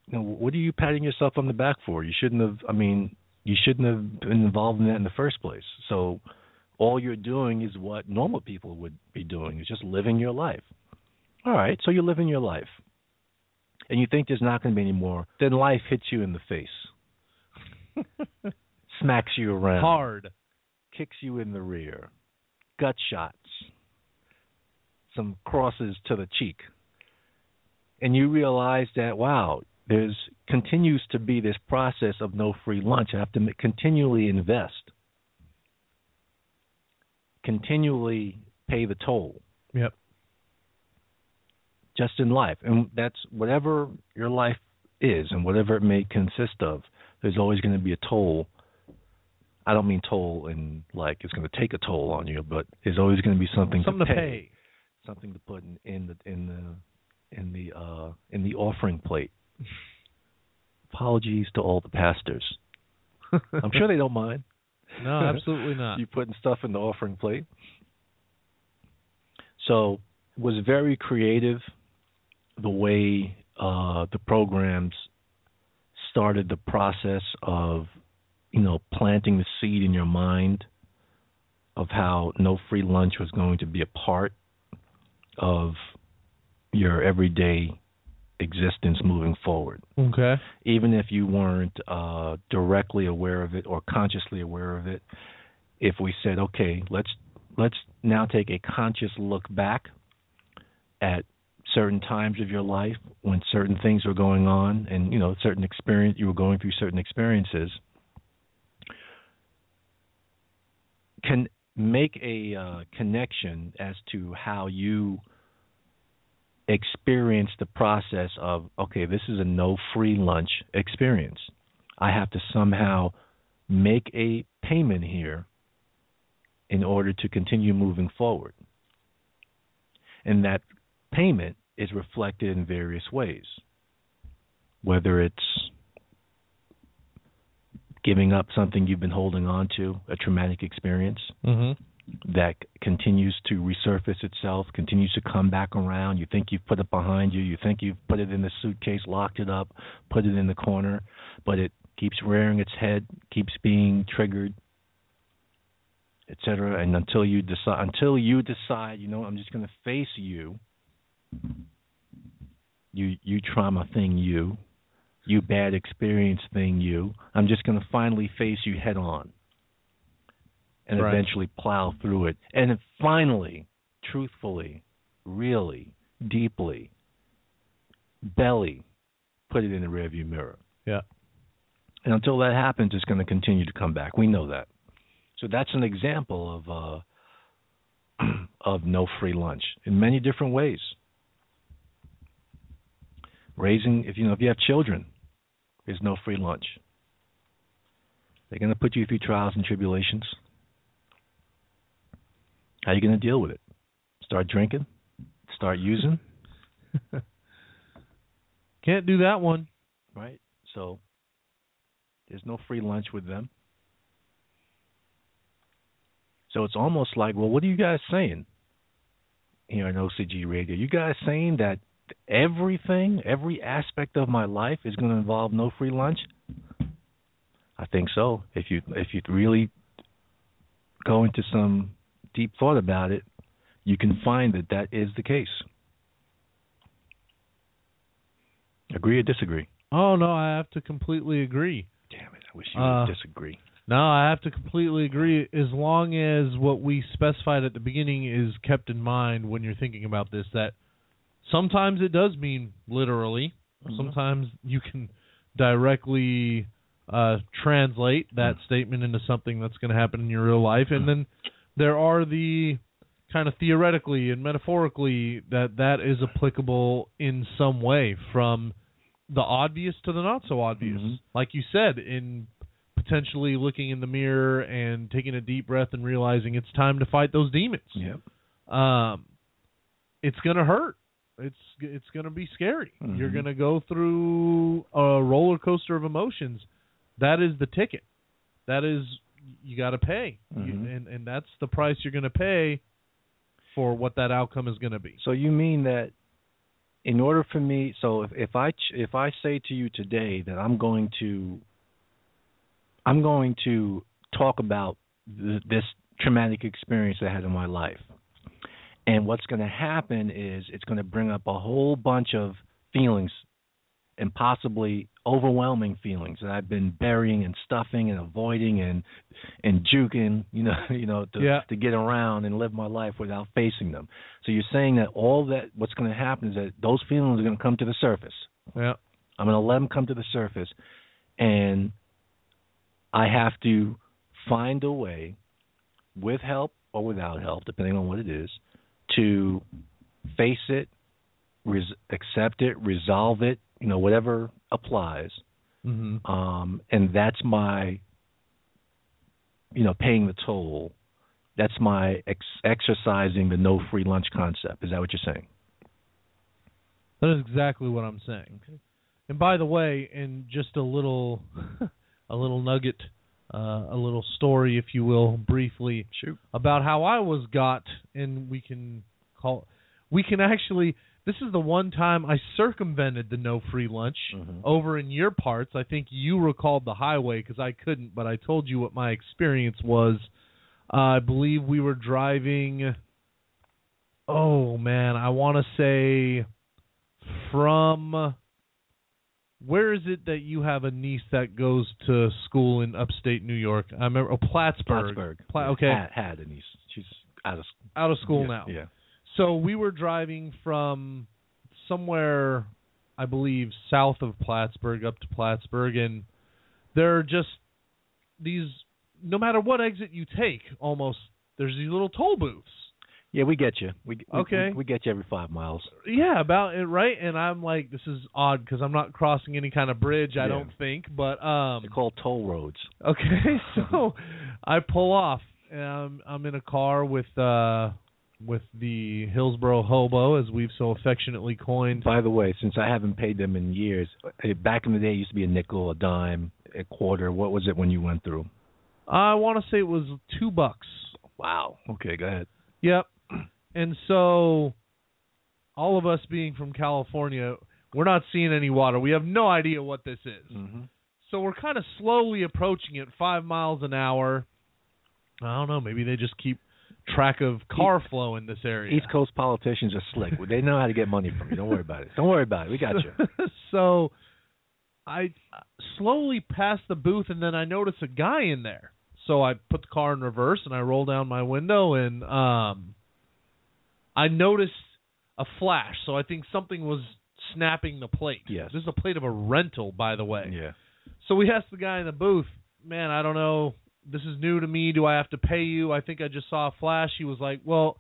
you know, what are you patting yourself on the back for? You shouldn't have. I mean, you shouldn't have been involved in that in the first place. So, all you're doing is what normal people would be doing. Is just living your life. All right, so you're living your life, and you think there's not going to be any more. Then life hits you in the face, smacks you around, Hard. kicks you in the rear, gut shots, some crosses to the cheek. And you realize that wow, there's continues to be this process of no free lunch. I have to continually invest, continually pay the toll, Yep. just in life. And that's whatever your life is and whatever it may consist of, there's always going to be a toll. I don't mean toll and like it's going to take a toll on you, but there's always going to be something, Something to pay, pay. something to put in, in the in the in the uh in the offering plate. Apologies to all the pastors. I'm sure they don't mind. No, absolutely not. you putting stuff in the offering plate. So was very creative the way uh, the programs started the process of you know planting the seed in your mind of how no free lunch was going to be a part of your everyday existence moving forward Okay. even if you weren't uh, directly aware of it or consciously aware of it, if we said, okay, let's let's now take a conscious look back at certain times of your life when certain things were going on, and you know, certain experience you were going through certain experiences, can make a uh, connection as to how you experience the process of okay this is a no free lunch experience. I have to somehow make a payment here in order to continue moving forward. And that payment is reflected in various ways whether it's giving up something you've been holding on to a traumatic experience Mhm. that continues to resurface itself, continues to come back around. You think you've put it behind you, you think you've put it in the suitcase, locked it up, put it in the corner, but it keeps rearing its head, keeps being triggered, etc. And until you decide, until you decide, you know, I'm just going to face you, you you trauma thing, you, you bad experience thing, you. I'm just going to finally face you head on and Right. eventually plow through it. And finally, truthfully, really, deeply, belly, put it in the rearview mirror. Yeah. And until that happens, it's going to continue to come back. We know that. So that's an example of uh, of no free lunch in many different ways. Raising, if you know, if you have children, there's no free lunch. They're going to put you through trials and tribulations. How are you going to deal with it? Start drinking? Start using? Can't do that one. Right? So there's no free lunch with them. So it's almost like, well, what are you guys saying here on OCG Radio? You guys saying that everything, every aspect of my life is going to involve no free lunch? I think so. If you if you really go into some deep thought about it, you can find that that is the case. Agree or disagree? Oh no, I have to completely agree. Damn it! I wish you Uh, would disagree. No, I have to completely agree. As long as what we specified at the beginning is kept in mind when you're thinking about this, that sometimes it does mean literally. Sometimes you can directly uh, translate that statement into something that's going to happen in your real life, and then there are the kind of theoretically and metaphorically that that is applicable in some way from the obvious to the not so obvious. Mhm. Like you said, in potentially looking in the mirror and taking a deep breath and realizing it's time to fight those demons. Yep. Um, it's gonna hurt. It's it's gonna be scary. Mhm. You're gonna go through a roller coaster of emotions. That is the ticket. That is you got to pay, You- Mhm. and and that's the price you're gonna pay for what that outcome is gonna be. So you mean that in order for me, so if, if I ch- if I say to you today that I'm going to I'm going to talk about th- this traumatic experience I had in my life, and what's going to happen is it's going to bring up a whole bunch of feelings and possibly overwhelming feelings that I've been burying and stuffing and avoiding and and juking, you know, you know, to Yeah. to get around and live my life without facing them. So you're saying that all that what's going to happen is that those feelings are going to come to the surface. Yeah. I'm going to let them come to the surface, and I have to find a way, with help or without help, depending on what it is, to face it, res- accept it, resolve it, you know, whatever applies. hmm Um, and that's my, you know, paying the toll. That's my ex- exercising the no free lunch concept. Is that what you're saying? That is exactly what I'm saying. And by the way, and just a little, a little nugget, uh, a little story, if you will, briefly Shoot. about how I was got, and we can call, we can actually. This is the one time I circumvented the no free lunch Mhm. over in your parts. I think you recalled the highway because I couldn't, but I told you what my experience was. Uh, I believe we were driving. Oh man, I want to say from where is it that you have a niece that goes to school in upstate New York? I remember oh, Plattsburgh. Plattsburgh. Pla- okay, Had, had a niece. She's out of out of school yeah, now. Yeah. So we were driving from somewhere, I believe, south of Plattsburgh up to Plattsburgh, and there are just these. No matter what exit you take, almost there's these little toll booths. Yeah, we get you. We, Okay. We, we get you every five miles. Yeah, about it, right? And I'm like, this is odd because I'm not crossing any kind of bridge. I Yeah. don't think, but um, They're called toll roads. Okay, so I pull off. And I'm I'm in a car with uh with the Hillsboro hobo, as we've so affectionately coined. By the way, since I haven't paid them in years, eh, back in the day, it used to be a nickel, a dime, a quarter. What was it when you went through? I want to say it was two bucks. Wow. Okay, go ahead. Yep. And so, all of us being from California, we're not seeing any water. We have no idea what this is. Mm-hmm. So we're kind of slowly approaching it, five miles an hour. I don't know. Maybe they just keep track of car flow in this area. East Coast politicians are slick. They know how to get money from you. Don't worry about it. Don't worry about it. We got you. so I slowly pass the booth, and then I notice a guy in there. So I put the car in reverse, and I roll down my window, and um, I noticed a flash. So I think something was snapping the plate. Yes. This is a plate of a rental, by the way. Yeah. So we asked the guy in the booth, man, I don't know. This is new to me. Do I have to pay you? I think I just saw a flash. He was like, well,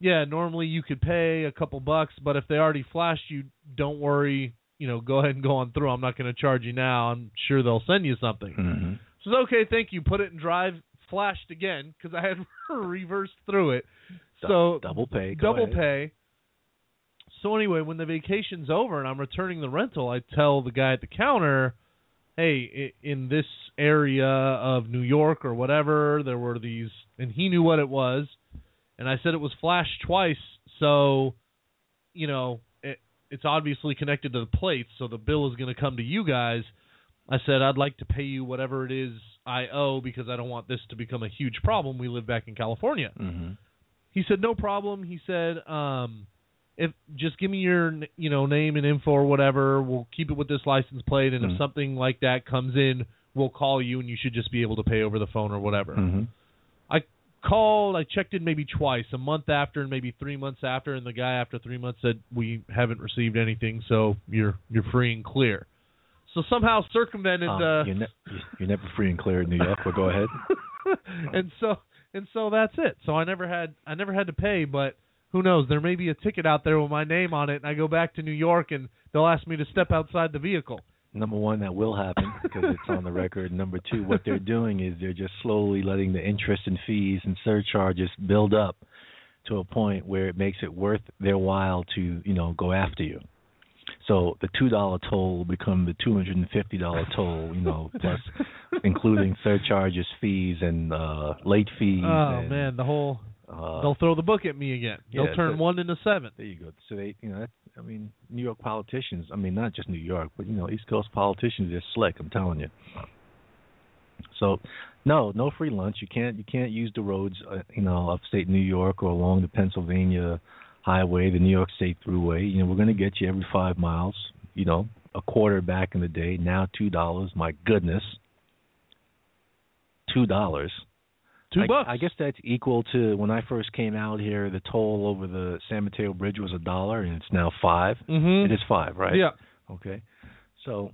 yeah, normally you could pay a couple bucks, but if they already flashed you, don't worry. You know, go ahead and go on through. I'm not going to charge you now. I'm sure they'll send you something. Mm-hmm. So okay, thank you. Put it in drive. Flashed again because I had reversed through it. So double pay. Double ahead. pay. So anyway, when the vacation's over and I'm returning the rental, I tell the guy at the counter, "Hey, in this area of New York or whatever, there were these and he knew what it was, and I said it was flashed twice, so you know it, it's obviously connected to the plates, so the bill is going to come to you guys. I said I'd like to pay you whatever it is I owe because I don't want this to become a huge problem. We live back in California. Mm-hmm. He said no problem. He said um if just give me your n- you know name and info or whatever, we'll keep it with this license plate and Mhm. if something like that comes in, we'll call you and you should just be able to pay over the phone or whatever. Mm-hmm. I called, I checked in maybe twice, a month after and maybe 3 months after and the guy after 3 months said we haven't received anything, so you're you're free and clear. So somehow circumvented Um, uh you're, ne- you're never free and clear in New York, but go ahead. and so and so that's it. So I never had I never had to pay, but who knows? There may be a ticket out there with my name on it, and I go back to New York, and they'll ask me to step outside the vehicle. Number one, that will happen because it's on the record. Number two, what they're doing is they're just slowly letting the interest and fees and surcharges build up to a point where it makes it worth their while to, you know, go after you. So the two dollar toll will become the two hundred and fifty dollar toll, you know, plus including surcharges, fees, and uh late fees. Oh man, the whole uh, they'll throw the book at me again. they'll turn so- one into seven. There you go. So they, you know, I mean, New York politicians. I mean, not just New York, but you know, East Coast politicians. They're slick. I'm telling you. So, no, no free lunch. You can't, you can't use the roads, uh, you know, upstate New York or along the Pennsylvania highway, the New York State Thruway. You know, we're going to get you every five miles. You know, a quarter back in the day. Now two dollars. My goodness, two dollars. Two I, bucks. I guess that's equal to when I first came out here. The toll over the San Mateo Bridge was a dollar, and it's now 5 Mm-hmm. It is five, right? Yeah. Okay. So,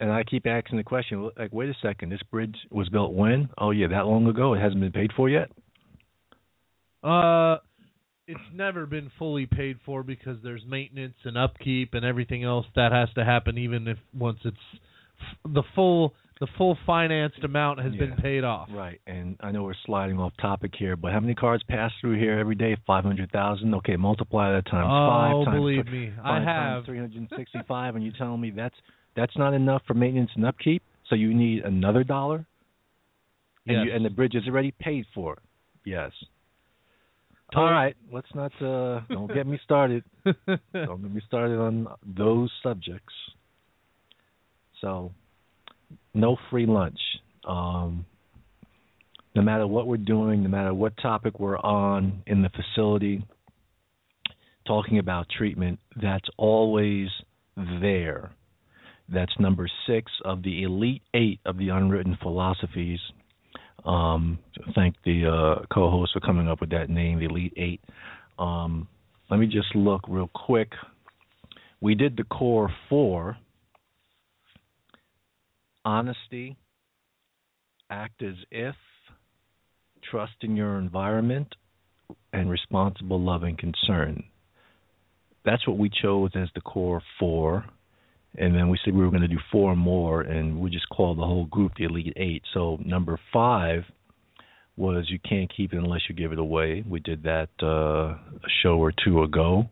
and I keep asking the question, like, wait a second, this bridge was built when? Oh yeah, that long ago. It hasn't been paid for yet. Uh, it's never been fully paid for because there's maintenance and upkeep and everything else that has to happen, even if once it's f- the full the full financed amount has been paid off. Right. And I know we're sliding off topic here, but how many cars pass through here every day? Five hundred thousand. Okay, multiply that times Oh, five. Times believe th- me, five I have. three hundred and sixty-five, and you're telling me that's that's not enough for maintenance and upkeep. So you need another dollar. And, Yes. you, and the bridge is already paid for. Yes. All right, let's not uh don't get me started. Don't get me started on those subjects. So, no free lunch. Um, no matter what we're doing, no matter what topic we're on in the facility, talking about treatment, that's always there. That's number six of the elite eight of the unwritten philosophies. Um, thank the uh, co-host for coming up with that name, the elite eight. Um, let me just look real quick. We did the core four honesty, act as if, trust in your environment, and responsible love and concern. That's what we chose as the core four. And then we said we were going to do four more, and we just called the whole group the Elite Eight. So number five was you can't keep it unless you give it away. We did that uh, a show or two ago.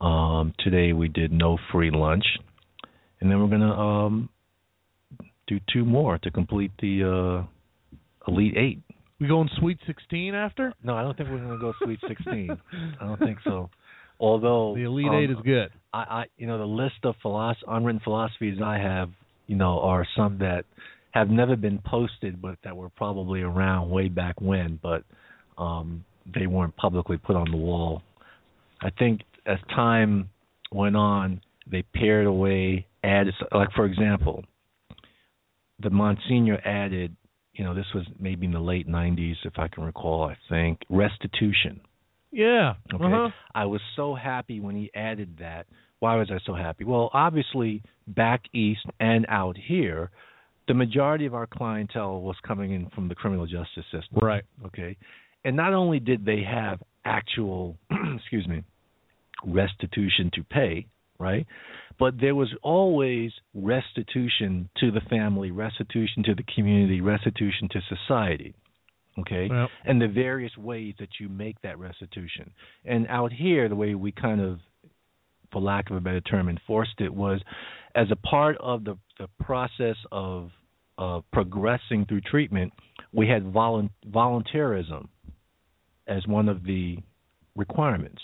Um, today we did no free lunch, and then we're gonna um, do two more to complete the uh, Elite Eight. We going Sweet Sixteen after? No, I don't think we're gonna go Sweet Sixteen. I don't think so. Although The Elite um, Eight is good. I, I, you know, the list of philosoph- unwritten philosophies I have, you know, are some that have never been posted, but that were probably around way back when, but um, they weren't publicly put on the wall. I think as time went on, they pared away, added, like for example, the Monsignor added, you know, this was maybe in the late '90s, if I can recall. I think restitution. Yeah. Okay. Uh-huh. I was so happy when he added that. Why was I so happy? Well, obviously, back east and out here, the majority of our clientele was coming in from the criminal justice system. Right. Okay. And not only did they have actual, excuse me, restitution to pay, right? But there was always restitution to the family, restitution to the community, restitution to society. Okay? Yep. and the various ways that you make that restitution. And out here, the way we kind of, for lack of a better term, enforced it was as a part of the, the process of of progressing through treatment, we had volun- volunteerism as one of the requirements.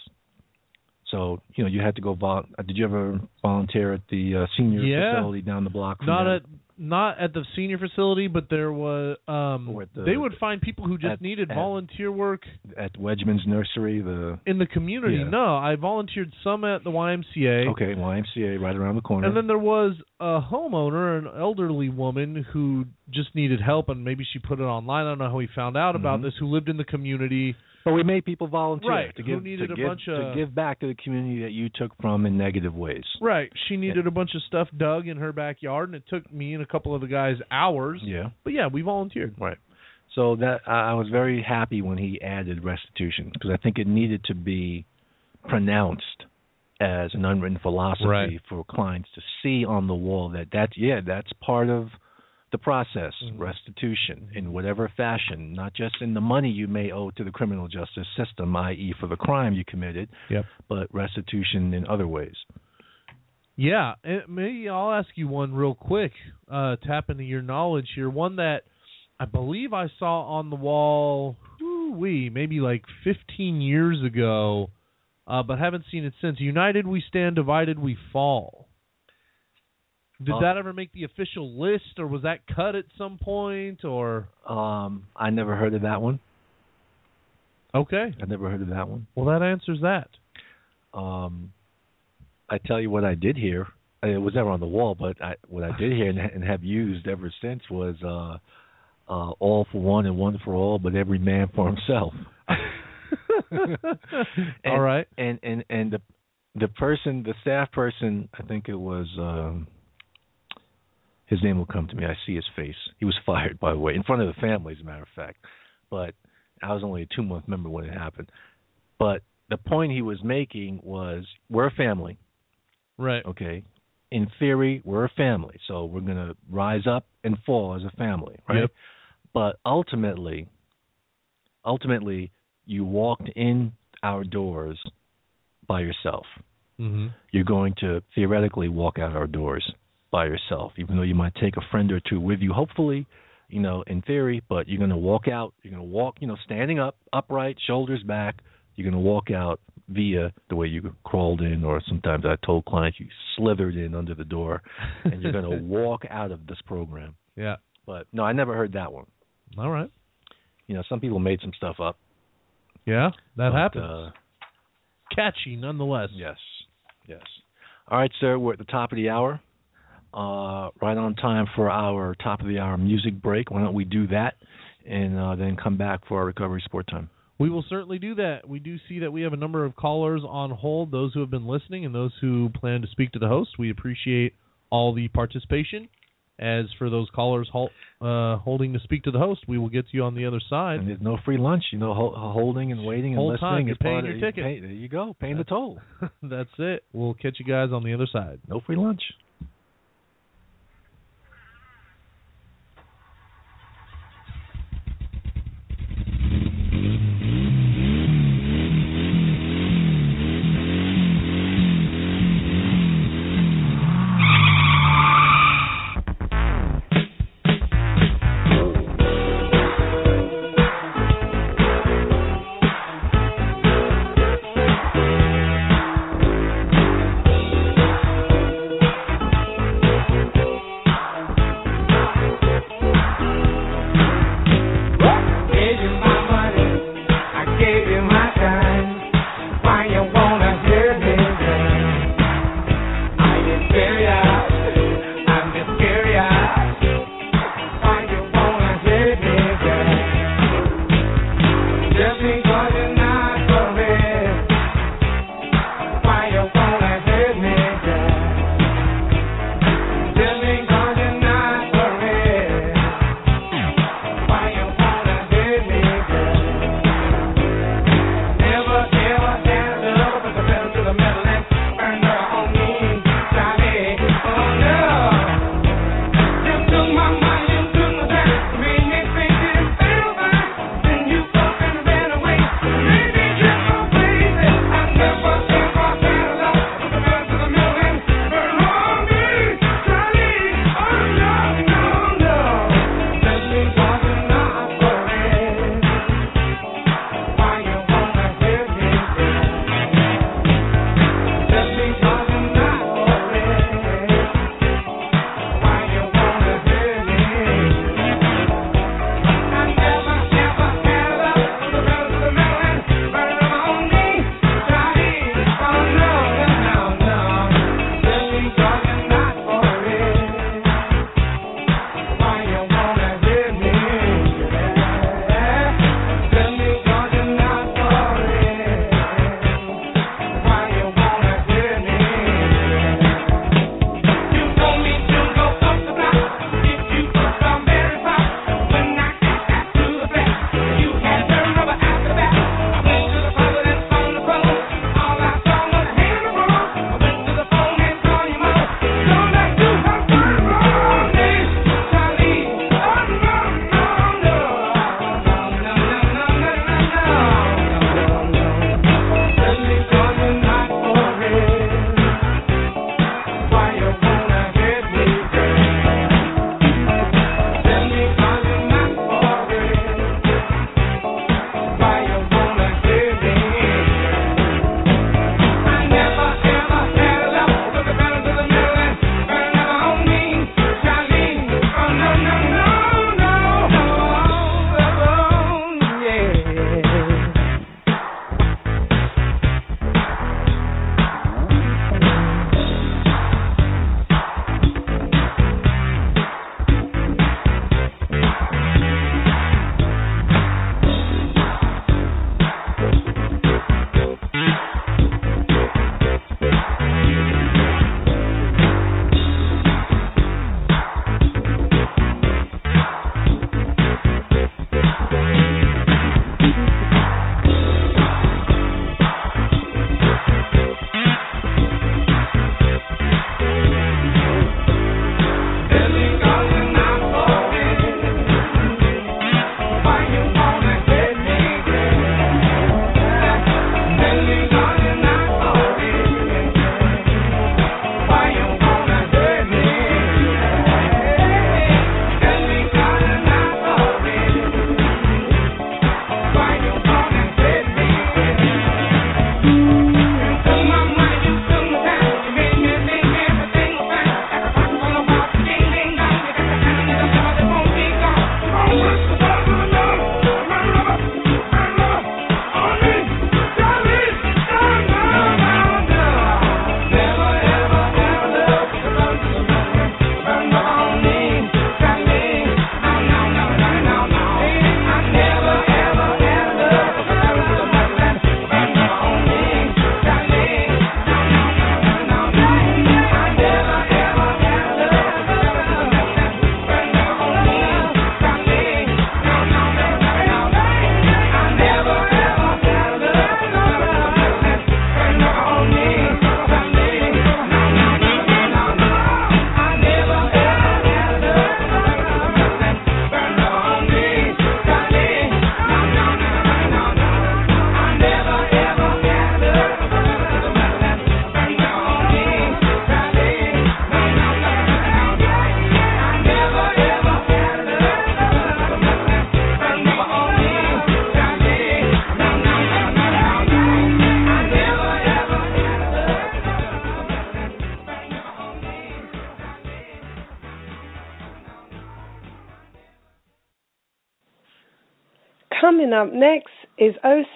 So you know you had to go. Vol- uh, did you ever volunteer at the uh, senior Yeah. facility down the block? From Not there? at not at the senior facility, but there was um the- they would find people who just at- needed at- volunteer work at Wedgman's nursery. The in the community. Yeah. No, I volunteered some at the YMCA. okay YMCA right around the corner. And then there was a homeowner, an elderly woman who just needed help, and maybe she put it online. I don't know how he found out about Mhm. this. Who lived in the community? But we made people volunteer Right, to give to a give, bunch to give back to the community that you took from in negative ways. Right. She needed a bunch of stuff dug in her backyard, and it took me and a couple of the guys hours. Yeah. But yeah, we volunteered. Right. So that I I was very happy when he added restitution because I think it needed to be pronounced as an unwritten philosophy Right. for clients to see on the wall that that's yeah that's part of the process Mhm. restitution in whatever fashion not just in the money you may owe to the criminal justice system i.e. for the crime you committed Yep. but restitution in other ways Yeah, and maybe I'll ask you one real quick. Uh, tap into your knowledge here. One that I believe I saw on the wall. We maybe like 15 years ago, uh, but haven't seen it since. United we stand, divided we fall. Did Uh, that ever make the official list, or was that cut at some point? Or um i never heard of that one okay, i never heard of that one well that answers that. um, I tell you what I did hear. It was never on the wall, but I, what I did hear and, and have used ever since was uh, uh, "all for one and one for all, but every man for himself." And- All right. And and and the the person, the staff person, I think it was. Um, his name will come to me. I see his face. He was fired, by the way, in front of the family, as a matter of fact. But I was only a two month member when it happened. But the point he was making was, we're a family Right. okay in theory we're a family so we're going to rise up and fall as a family right Yep. but ultimately ultimately you walked in our doors by yourself hmm you're going to theoretically walk out our doors by yourself even though you might take a friend or two with you hopefully you know in theory but you're going to walk out you're going to walk you know standing up upright shoulders back you're going to walk out via the way you crawled in or sometimes i told clients you slithered in under the door and you're going to walk out of this program Yeah. but no i never heard that one All right. you know some people made some stuff up Yeah, that but, happens. uh, Catchy, nonetheless. Yes, yes. All right, sir. We're at the top of the hour. Uh, right on time for our top of the hour music break. Why don't we do that, and uh, then come back for our recovery support time? We will certainly do that. We do see that we have a number of callers on hold, those who have been listening and those who plan to speak to the host. We appreciate all the participation. As for those callers hol- uh, holding to speak to the host, we will get to you on the other side. And there's no free lunch. You know, ho- holding and waiting and Whole listening time, you're paying your of, ticket. Pay, there you go, paying the toll. That's it. We'll catch you guys on the other side. No free lunch.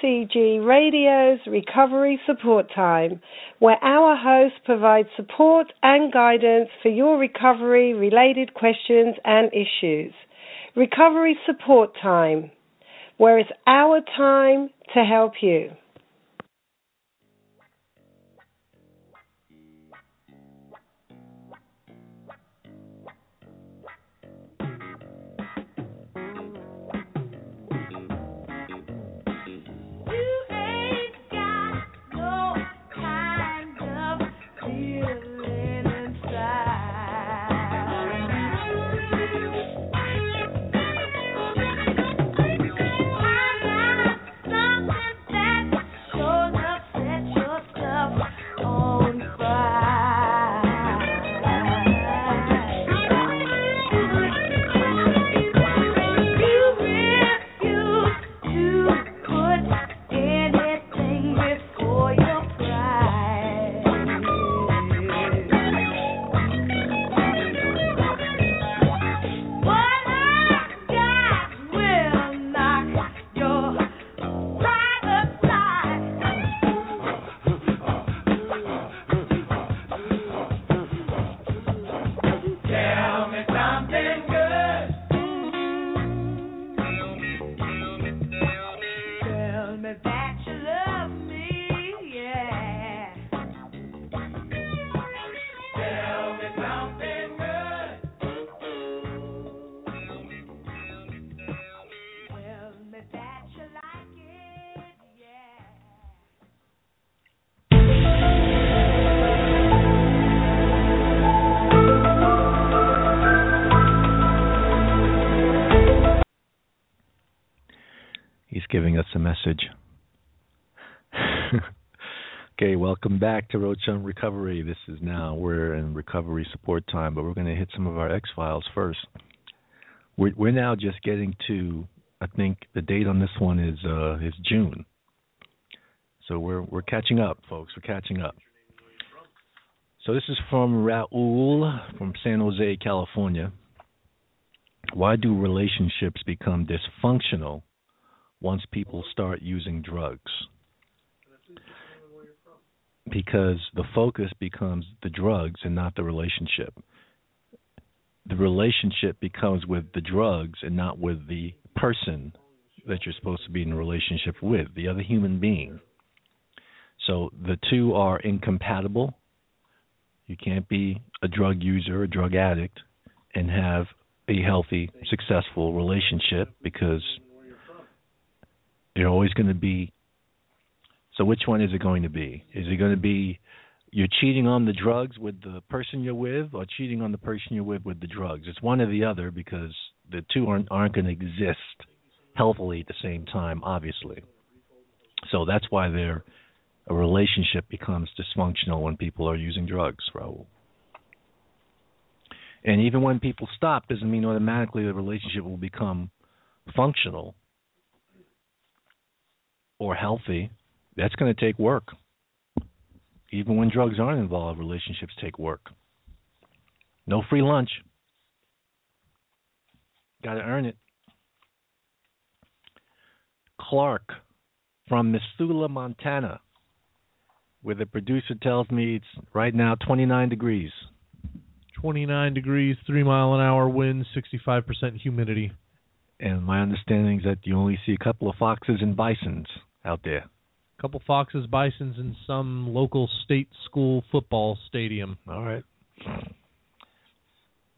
Is Radio's Recovery Support Time, where our host provides support and guidance for your recovery related questions and issues. Recovery Support Time, where it's our time to help. You okay, welcome back to Roachum Recovery. This is now we're in recovery support time, but we're going to hit some of our X files first. We're, we're now just getting to. I think the date on this one is uh, is June. So we're we're catching up, folks. We're catching up. So this is from Raul from San Jose, California. Why do relationships become dysfunctional once people start using drugs? Because the focus becomes the drugs and not the relationship. The relationship becomes with the drugs and not with the person that you're supposed to be in a relationship with, the other human being. So the two are incompatible. You can't be a drug user, a drug addict, and have a healthy, successful relationship because you're always going to be. So, which one is it going to be? Is it going to be you're cheating on the drugs with the person you're with, or cheating on the person you're with with the drugs? It's one or the other because the two aren't aren't going to exist healthily at the same time, obviously. So that's why they're a relationship becomes dysfunctional when people are using drugs, Raul. And even when people stop, doesn't mean automatically the relationship will become functional or healthy. That's going to take work. Even when drugs aren't involved, relationships take work. No free lunch. Got to earn it. Clark from Missoula, Montana where the producer tells me it's right now 29 degrees. 29 degrees, 3 mile an hour wind, 65% humidity. And my understanding is that you only see a couple of foxes and bisons out there. A couple foxes, bisons, and some local state school football stadium. All right.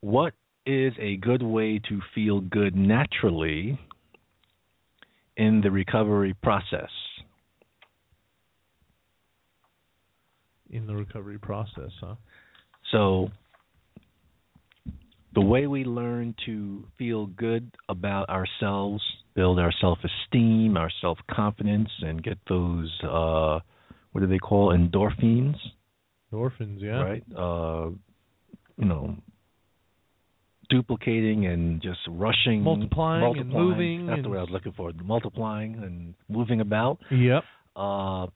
What is a good way to feel good naturally in the recovery process? In the recovery process, huh? So, the way we learn to feel good about ourselves, build our self esteem, our self confidence, and get those, uh, what do they call endorphins? Endorphins, yeah. Right? Uh, you know, duplicating and just rushing, Multiplying and multiplying. moving That's and- the word I was looking for. Multiplying and moving about. Yep. Uh,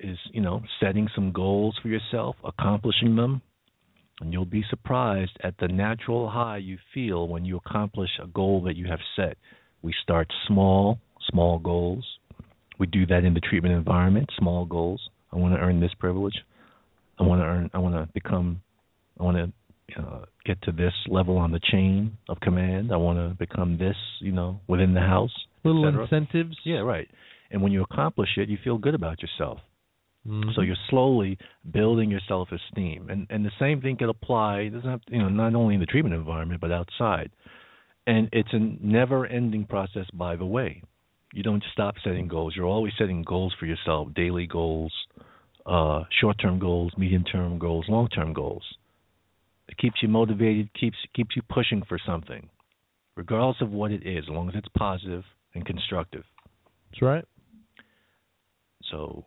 is you know setting some goals for yourself, accomplishing them, and you'll be surprised at the natural high you feel when you accomplish a goal that you have set. We start small, small goals. We do that in the treatment environment, small goals. I want to earn this privilege. I want to earn. I want to become. I want to uh, get to this level on the chain of command. I want to become this, you know, within the house. Little incentives. Yeah, right. And when you accomplish it, you feel good about yourself. Mhm. So you're slowly building your self-esteem, and and the same thing can apply. It doesn't have to, you know not only in the treatment environment but outside. And it's a never-ending process. By the way, you don't stop setting goals. You're always setting goals for yourself: daily goals, uh, short-term goals, medium-term goals, long-term goals. It keeps you motivated, keeps keeps you pushing for something, regardless of what it is, as long as it's positive and constructive. That's right. So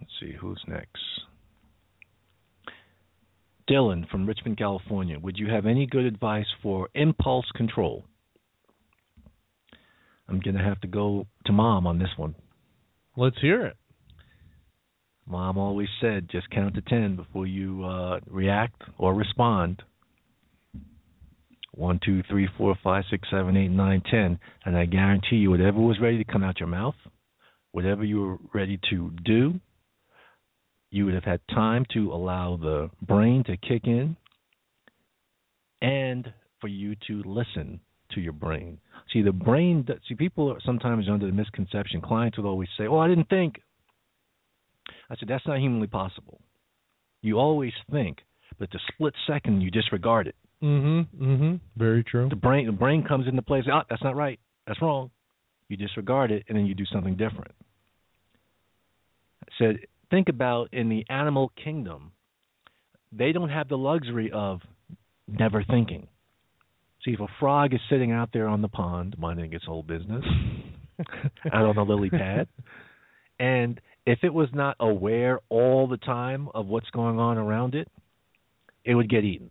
let's see who's next. Dylan from Richmond, California. Would you have any good advice for impulse control? I'm going to have to go to mom on this one. Let's hear it. Mom always said just count to 10 before you uh, react or respond. One, two, three, four, five, six, seven, eight, nine, ten, and I guarantee you, whatever was ready to come out your mouth, whatever you were ready to do, you would have had time to allow the brain to kick in, and for you to listen to your brain. See, the brain. See, people are sometimes under the misconception. Clients would always say, "Oh, I didn't think." I said, "That's not humanly possible. You always think, but the split second you disregard it. Mm-hmm. Mm-hmm. Very true. The brain the brain comes into play. Say, oh, that's not right. That's wrong. You disregard it, and then you do something different. I said, think about in the animal kingdom, they don't have the luxury of never thinking. See, if a frog is sitting out there on the pond minding its whole business, out on the lily pad, and if it was not aware all the time of what's going on around it, it would get eaten.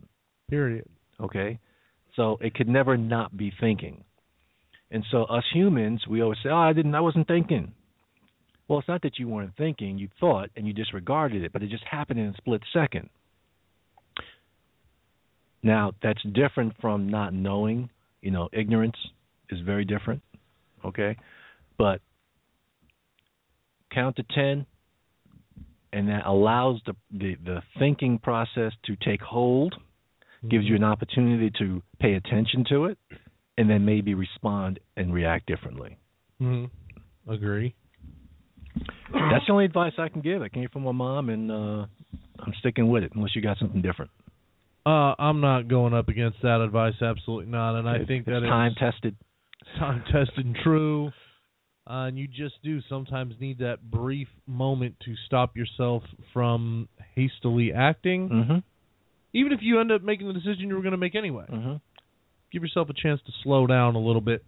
Period. Okay? So it could never not be thinking. And so us humans, we always say, "Oh, I didn't I wasn't thinking." Well, it's not that you weren't thinking, you thought and you disregarded it, but it just happened in a split second. Now, that's different from not knowing, you know, ignorance is very different, okay? But count to 10 and that allows the the, the thinking process to take hold gives you an opportunity to pay attention to it and then maybe respond and react differently. Mm-hmm. Agree. That's the only advice I can give. I came from my mom and uh I'm sticking with it unless you got something different. Uh, I'm not going up against that advice. Absolutely not. And I It's- think it's that time it's tested. time tested and true. Uh, and you just do sometimes need that brief moment to stop yourself from hastily acting, Mhm. even if you end up making the decision you were going to make anyway. Mhm. Give yourself a chance to slow down a little bit.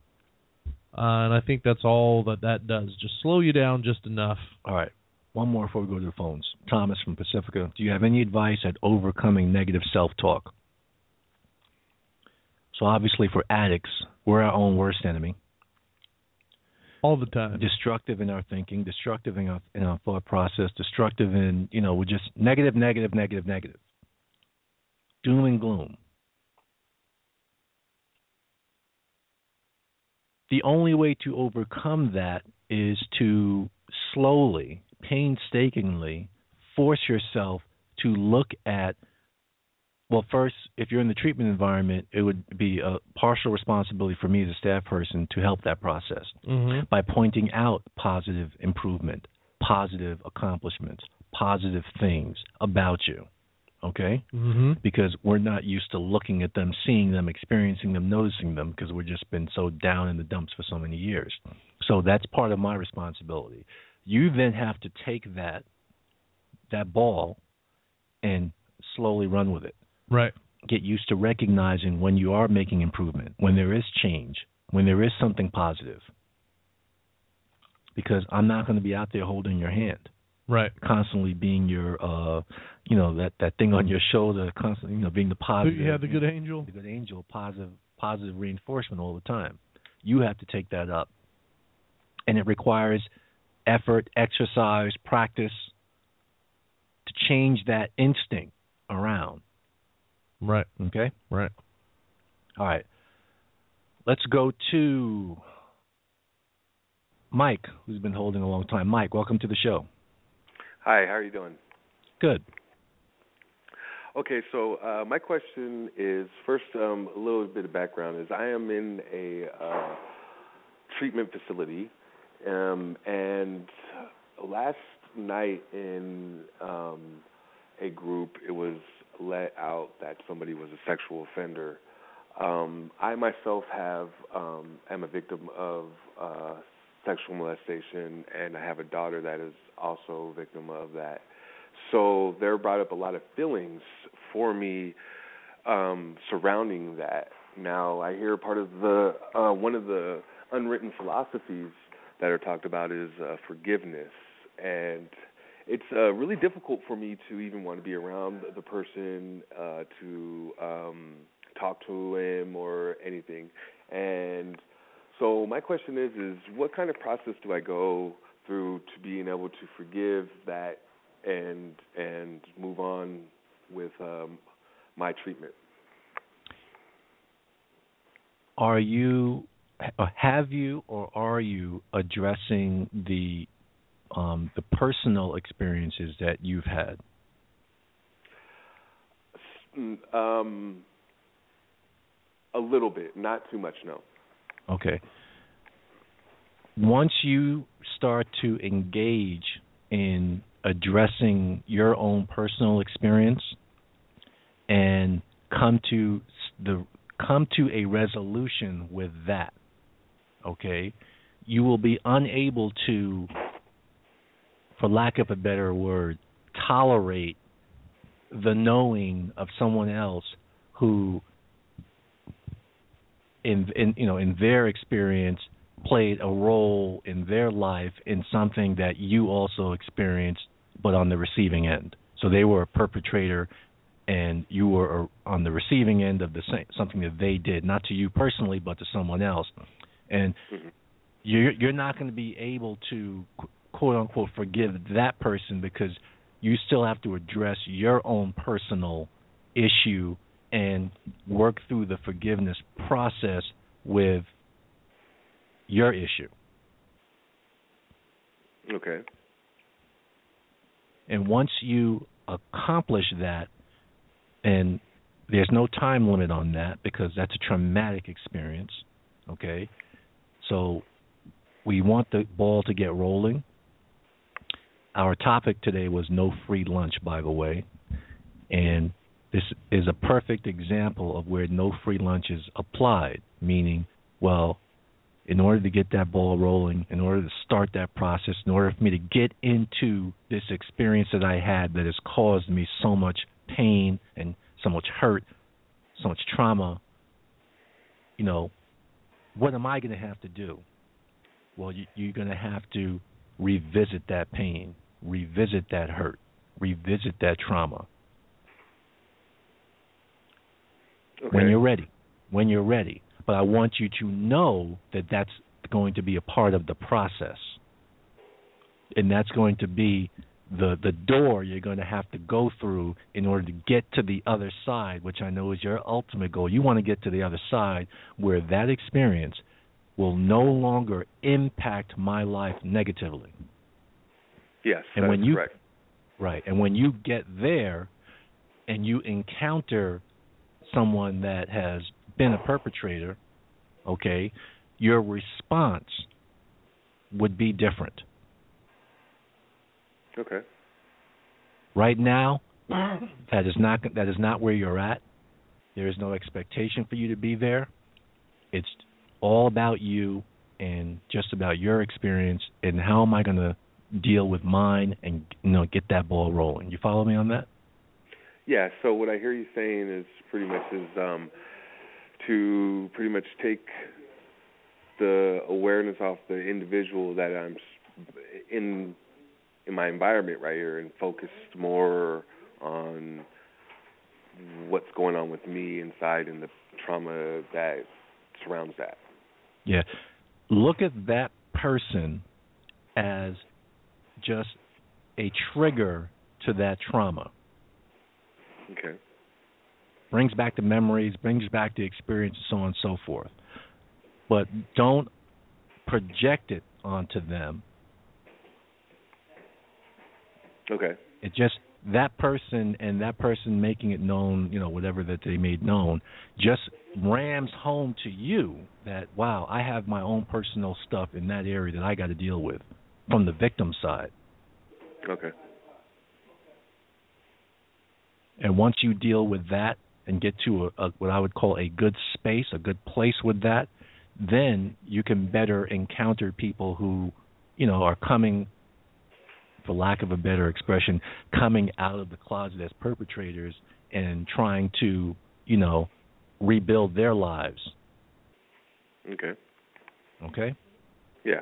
Uh, and I think that's all that that does. Just slow you down just enough. All right. One more before we go to the phones. Thomas from Pacifica. Do you have any advice at overcoming negative self-talk? So obviously for addicts, we're our own worst enemy. All the time. destructive in our thinking, destructive in our, in our thought process, destructive in you know we're just negative, negative, negative, negative, doom and gloom. The only way to overcome that is to slowly, painstakingly force yourself to look at well, first, if you're in the treatment environment, it would be a partial responsibility for me as a staff person to help that process Mm-hmm. by pointing out positive improvement, positive accomplishments, positive things about you. Okay? Mm-hmm. Because we're not used to looking at them, seeing them, experiencing them, noticing them because we've just been so down in the dumps for so many years. So that's part of my responsibility. You then have to take that that ball and slowly run with it Right. get used to recognizing when you are making improvement, when there is change, when there is something positive. Because I'm not going to be out there holding your hand, Right. constantly being your, uh, you know, that that thing on your shoulder, constantly, you know, being the positive, you have the good angel. the good angel, positive, positive reinforcement all the time. You have to take that up, and it requires effort, exercise, practice to change that instinct around. Right. Okay. Right. All right. let's go to Mike, who's been holding a long time. Mike, welcome to the show. Hi, how are you doing? Good. Okay, so uh, my question is first um, a little bit of background is I am in a uh, treatment facility, um, and last night in um, a group it was let out that somebody was a sexual offender. Um, I myself have um, am a victim of uh, sexual molestation, and I have a daughter that is also a victim of that. So there brought up a lot of feelings for me um, surrounding that. Now I hear part of the uh, one of the unwritten philosophies that are talked about is uh, forgiveness, and it's uh, really difficult for me to even want to be around the person uh, to um, talk to him or anything. And so my question is, is what kind of process do I go through to being able to forgive that and and move on with um, my treatment. Are you have you or are you addressing the um, the personal experiences that you've had? Um, a little bit, not too much, no. Okay. Once you start to engage in addressing your own personal experience and come to the come to a resolution with that okay you will be unable to for lack of a better word tolerate the knowing of someone else who in in you know in their experience played a role in their life in something that you also experienced, but on the receiving end. So they were a perpetrator, and you were on the receiving end of the same, something that they did, not to you personally, but to someone else. And mm-hmm. you're you're not going to be able to quote unquote forgive that person because you still have to address your own personal issue and work through the forgiveness process with your issue. Okay. And once you accomplish that, and there's no time limit on that because that's a traumatic experience, okay? So we want the ball to get rolling. Our topic today was no free lunch, by the way. And this is a perfect example of where no free lunch is applied, meaning, well, in order to get that ball rolling, in order to start that process, in order for me to get into this experience that I had that has caused me so much pain and so much hurt, so much trauma, you know, what am I going to have to do? Well, you, you're going to have to revisit that pain, revisit that hurt, revisit that trauma. Okay. When you're ready. When you're ready but I want you to know that that's going to be a part of the process. And that's going to be the the door you're going to have to go through in order to get to the other side, which I know is your ultimate goal. You want to get to the other side where that experience will no longer impact my life negatively. Yes, and when you correct. right, and when you get there and you encounter someone that has been a perpetrator, okay, your response would be different. Okay. Right now, that is not that is not where you're at. There is no expectation for you to be there. It's all about you and just about your experience and how am I going to deal with mine and you know get that ball rolling. You follow me on that? Yeah. So what I hear you saying is pretty much is um, to pretty much take the awareness off the individual that I'm in in my environment right here and focus more on what's going on with me inside and the trauma that surrounds that. Yeah. Look at that person as just a trigger to that trauma. Okay brings back the memories, brings back the experience, and so on and so forth. but don't project it onto them. Okay. It just that person and that person making it known, you know, whatever that they made known, just rams home to you that wow, I have my own personal stuff in that area that I got to deal with from the victim side. Okay. And once you deal with that and get to a, a what I would call a good space, a good place with that, then you can better encounter people who, you know, are coming for lack of a better expression, coming out of the closet as perpetrators and trying to, you know, rebuild their lives. Okay. Okay? Yeah.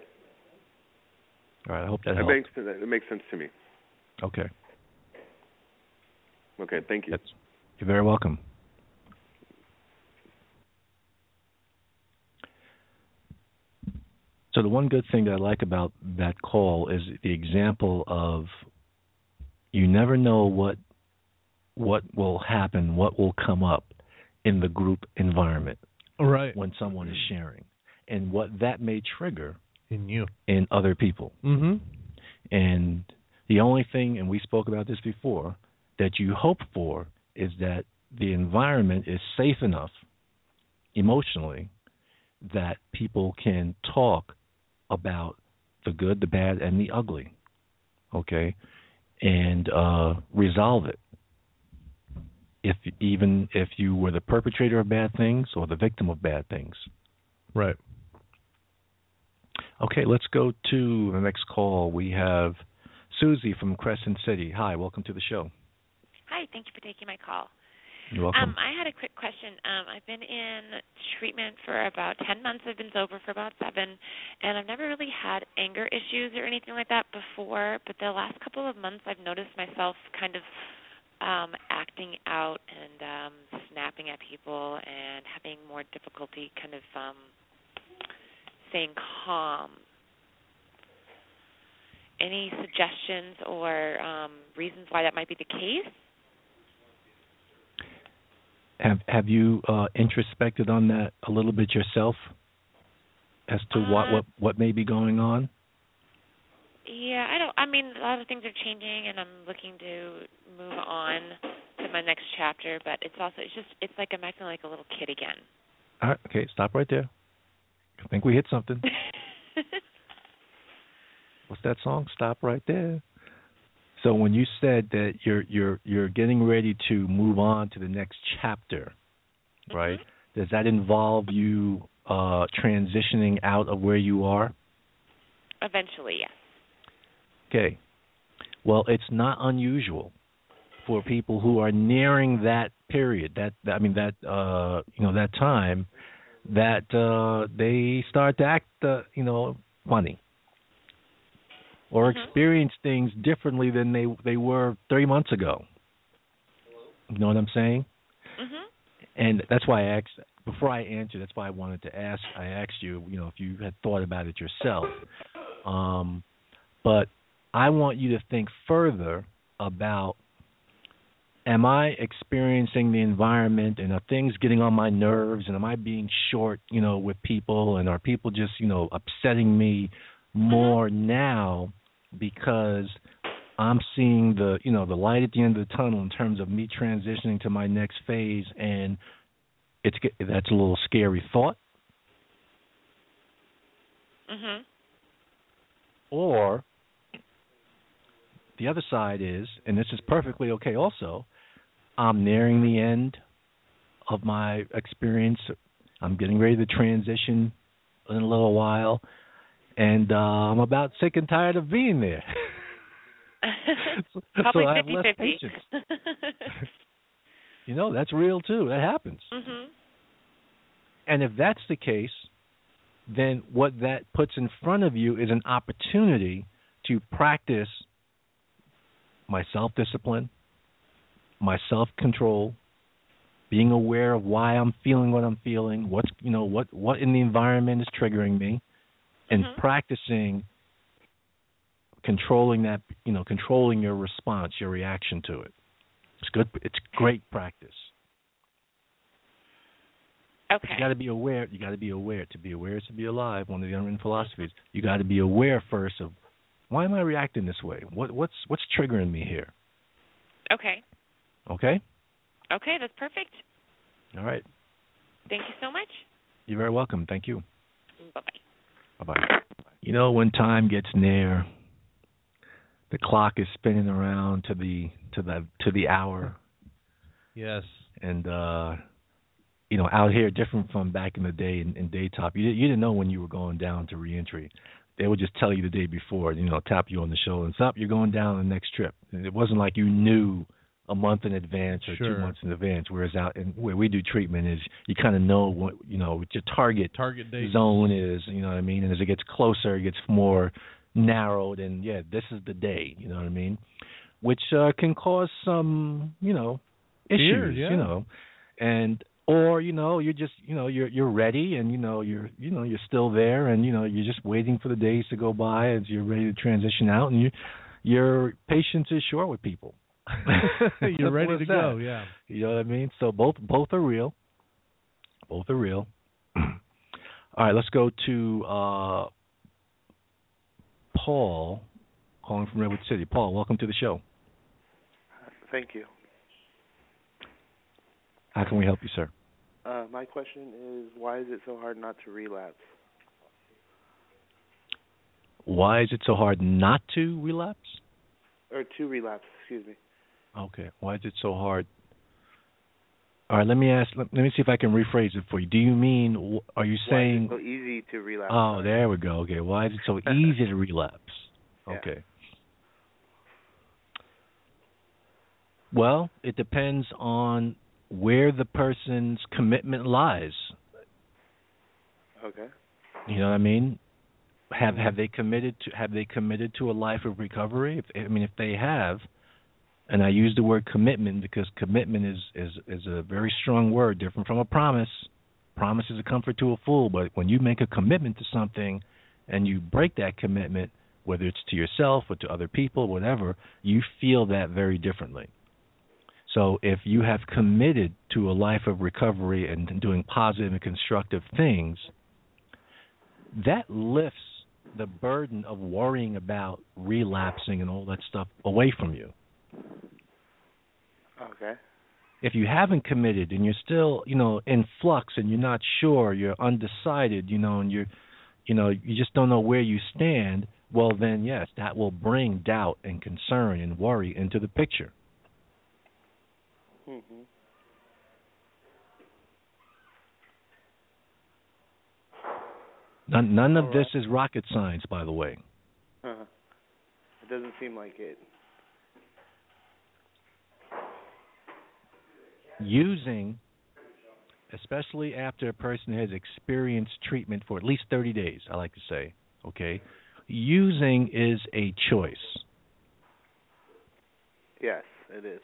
All right, I hope that That helps. makes that makes sense to me. Okay. Okay. Thank you. That's, you're very welcome. So the one good thing that I like about that call is the example of you never know what what will happen, what will come up in the group environment Right. when someone is sharing and what that may trigger In you. in other people. Mm-hmm. And the only thing, and we spoke about this before, that you hope for is that the environment is safe enough emotionally that people can talk about the good, the bad, and the ugly. Okay? And uh, resolve it. If even if you were the perpetrator of bad things or the victim of bad things. Right. Okay, let's go to the next call. We have Susie from Crescent City. Hi, welcome to the show. Hi, thank you for taking my call. You're welcome. Um, I had a quick question. Um, I've been in treatment for about 10 months. I've been sober for about seven, and I've never really had anger issues or anything like that before. But the last couple of months, I've noticed myself kind of um, acting out and um, snapping at people and having more difficulty kind of um, staying calm. Any suggestions or um, reasons why that might be the case? Have have you uh, introspected on that a little bit yourself as to what Uh, what what may be going on? Yeah, I don't. I mean, a lot of things are changing, and I'm looking to move on to my next chapter. But it's also, it's just, it's like I'm acting like a little kid again. All right, okay, stop right there. I think we hit something. What's that song? Stop right there. So when you said that you're you're you're getting ready to move on to the next chapter, right? Does that involve you uh transitioning out of where you are? Eventually, yes. Okay. Well, it's not unusual for people who are nearing that period, that that- I mean that uh you know that time that uh they start to act uh, you know funny or Mhm. experience things differently than they they were 3 months ago. You know what I'm saying? Mhm. And that's why I asked before I answer. That's why I wanted to ask. I asked you, you know, if you had thought about it yourself. Um, but I want you to think further about: Am I experiencing the environment, and are things getting on my nerves, and am I being short, you know, with people, and are people just, you know, upsetting me more now because I'm seeing the you know the light at the end of the tunnel in terms of me transitioning to my next phase, and it's that's a little scary thought. Mhm. Or the other side is, and this is perfectly okay also, I'm nearing the end of my experience. I'm getting ready to transition in a little while, and uh, I'm about sick and tired of being there. So- Probably so I have less fifty. patience. You know, that's real too. That happens. mhm. And if that's the case, then what that puts in front of you is an opportunity to practice my self discipline, my self control, being aware of why I'm feeling what I'm feeling, what's you know, what what in the environment is triggering me, and Mhm. practicing controlling that you know, controlling your response, your reaction to it. It's good it's great practice. Okay. You got to be aware. You got to be aware. To be aware is to be alive. One of the unwritten philosophies. You got to be aware first of why am I reacting this way? What what's what's triggering me here? Okay. Okay. Okay, that's perfect. All right. Thank you so much. You're very welcome. Thank you. Bye bye. Bye bye. You know when time gets near, the clock is spinning around to the to the to the hour, Yes. and uh you know out here different from back in the day in, in daytop. You you didn't know when you were going down to reentry. They would just tell you the day before, you know, tap you on the shoulder and stop. You're going down the next trip. And it wasn't like you knew a month in advance or Sure. two months in advance. Whereas out and where we do treatment is you kind of know what you know what your target Target date. zone is. You know what I mean? And as it gets closer, it gets more narrowed. And yeah, this is the day. You know what I mean? Which uh, can cause some, you know, issues. Fear, yeah. You know, and or you know you're just you know you're you're ready and you know you're you know you're still there and you know you're just waiting for the days to go by as you're ready to transition out and you your patience is short with people. You're ready to that. go. Yeah. You know what I mean? So both both are real. Both are real. All right, let's go to uh, Paul, calling from Redwood City. Paul, welcome to the show. Thank you. How can we help you, sir? Uh, my question is, why is it so hard not to relapse? Why is it so hard not to relapse? Or to relapse, excuse me. Okay. Why is it so hard? All right, let me ask. Let, let me see if I can rephrase it for you. Do you mean? Are you saying? so easy to relapse? Oh, there we go. Okay. Why is it so easy to relapse? Yeah. Okay. Well, it depends on where the person's commitment lies. Okay. You know what I mean? Have mm-hmm. have they committed to have they committed to a life of recovery? If, I mean, if they have, and I use the word commitment because commitment is is is a very strong word, different from a promise. Promise is a comfort to a fool, but when you make a commitment to something and you break that commitment, whether it's to yourself or to other people, whatever, you feel that very differently. So if you have committed to a life of recovery and doing positive and constructive things, that lifts the burden of worrying about relapsing and all that stuff away from you. Okay. If you haven't committed and you're still, you know, in flux and you're not sure, you're undecided, you know, and you're you know, you just don't know where you stand, well then yes, that will bring doubt and concern and worry into the picture. Mm-hmm. None, none of All this is rocket science, by the way. Uh-huh. It doesn't seem like it. Using, especially after a person has experienced treatment for at least 30 days, I like to say, okay, using is a choice. Yes, it is.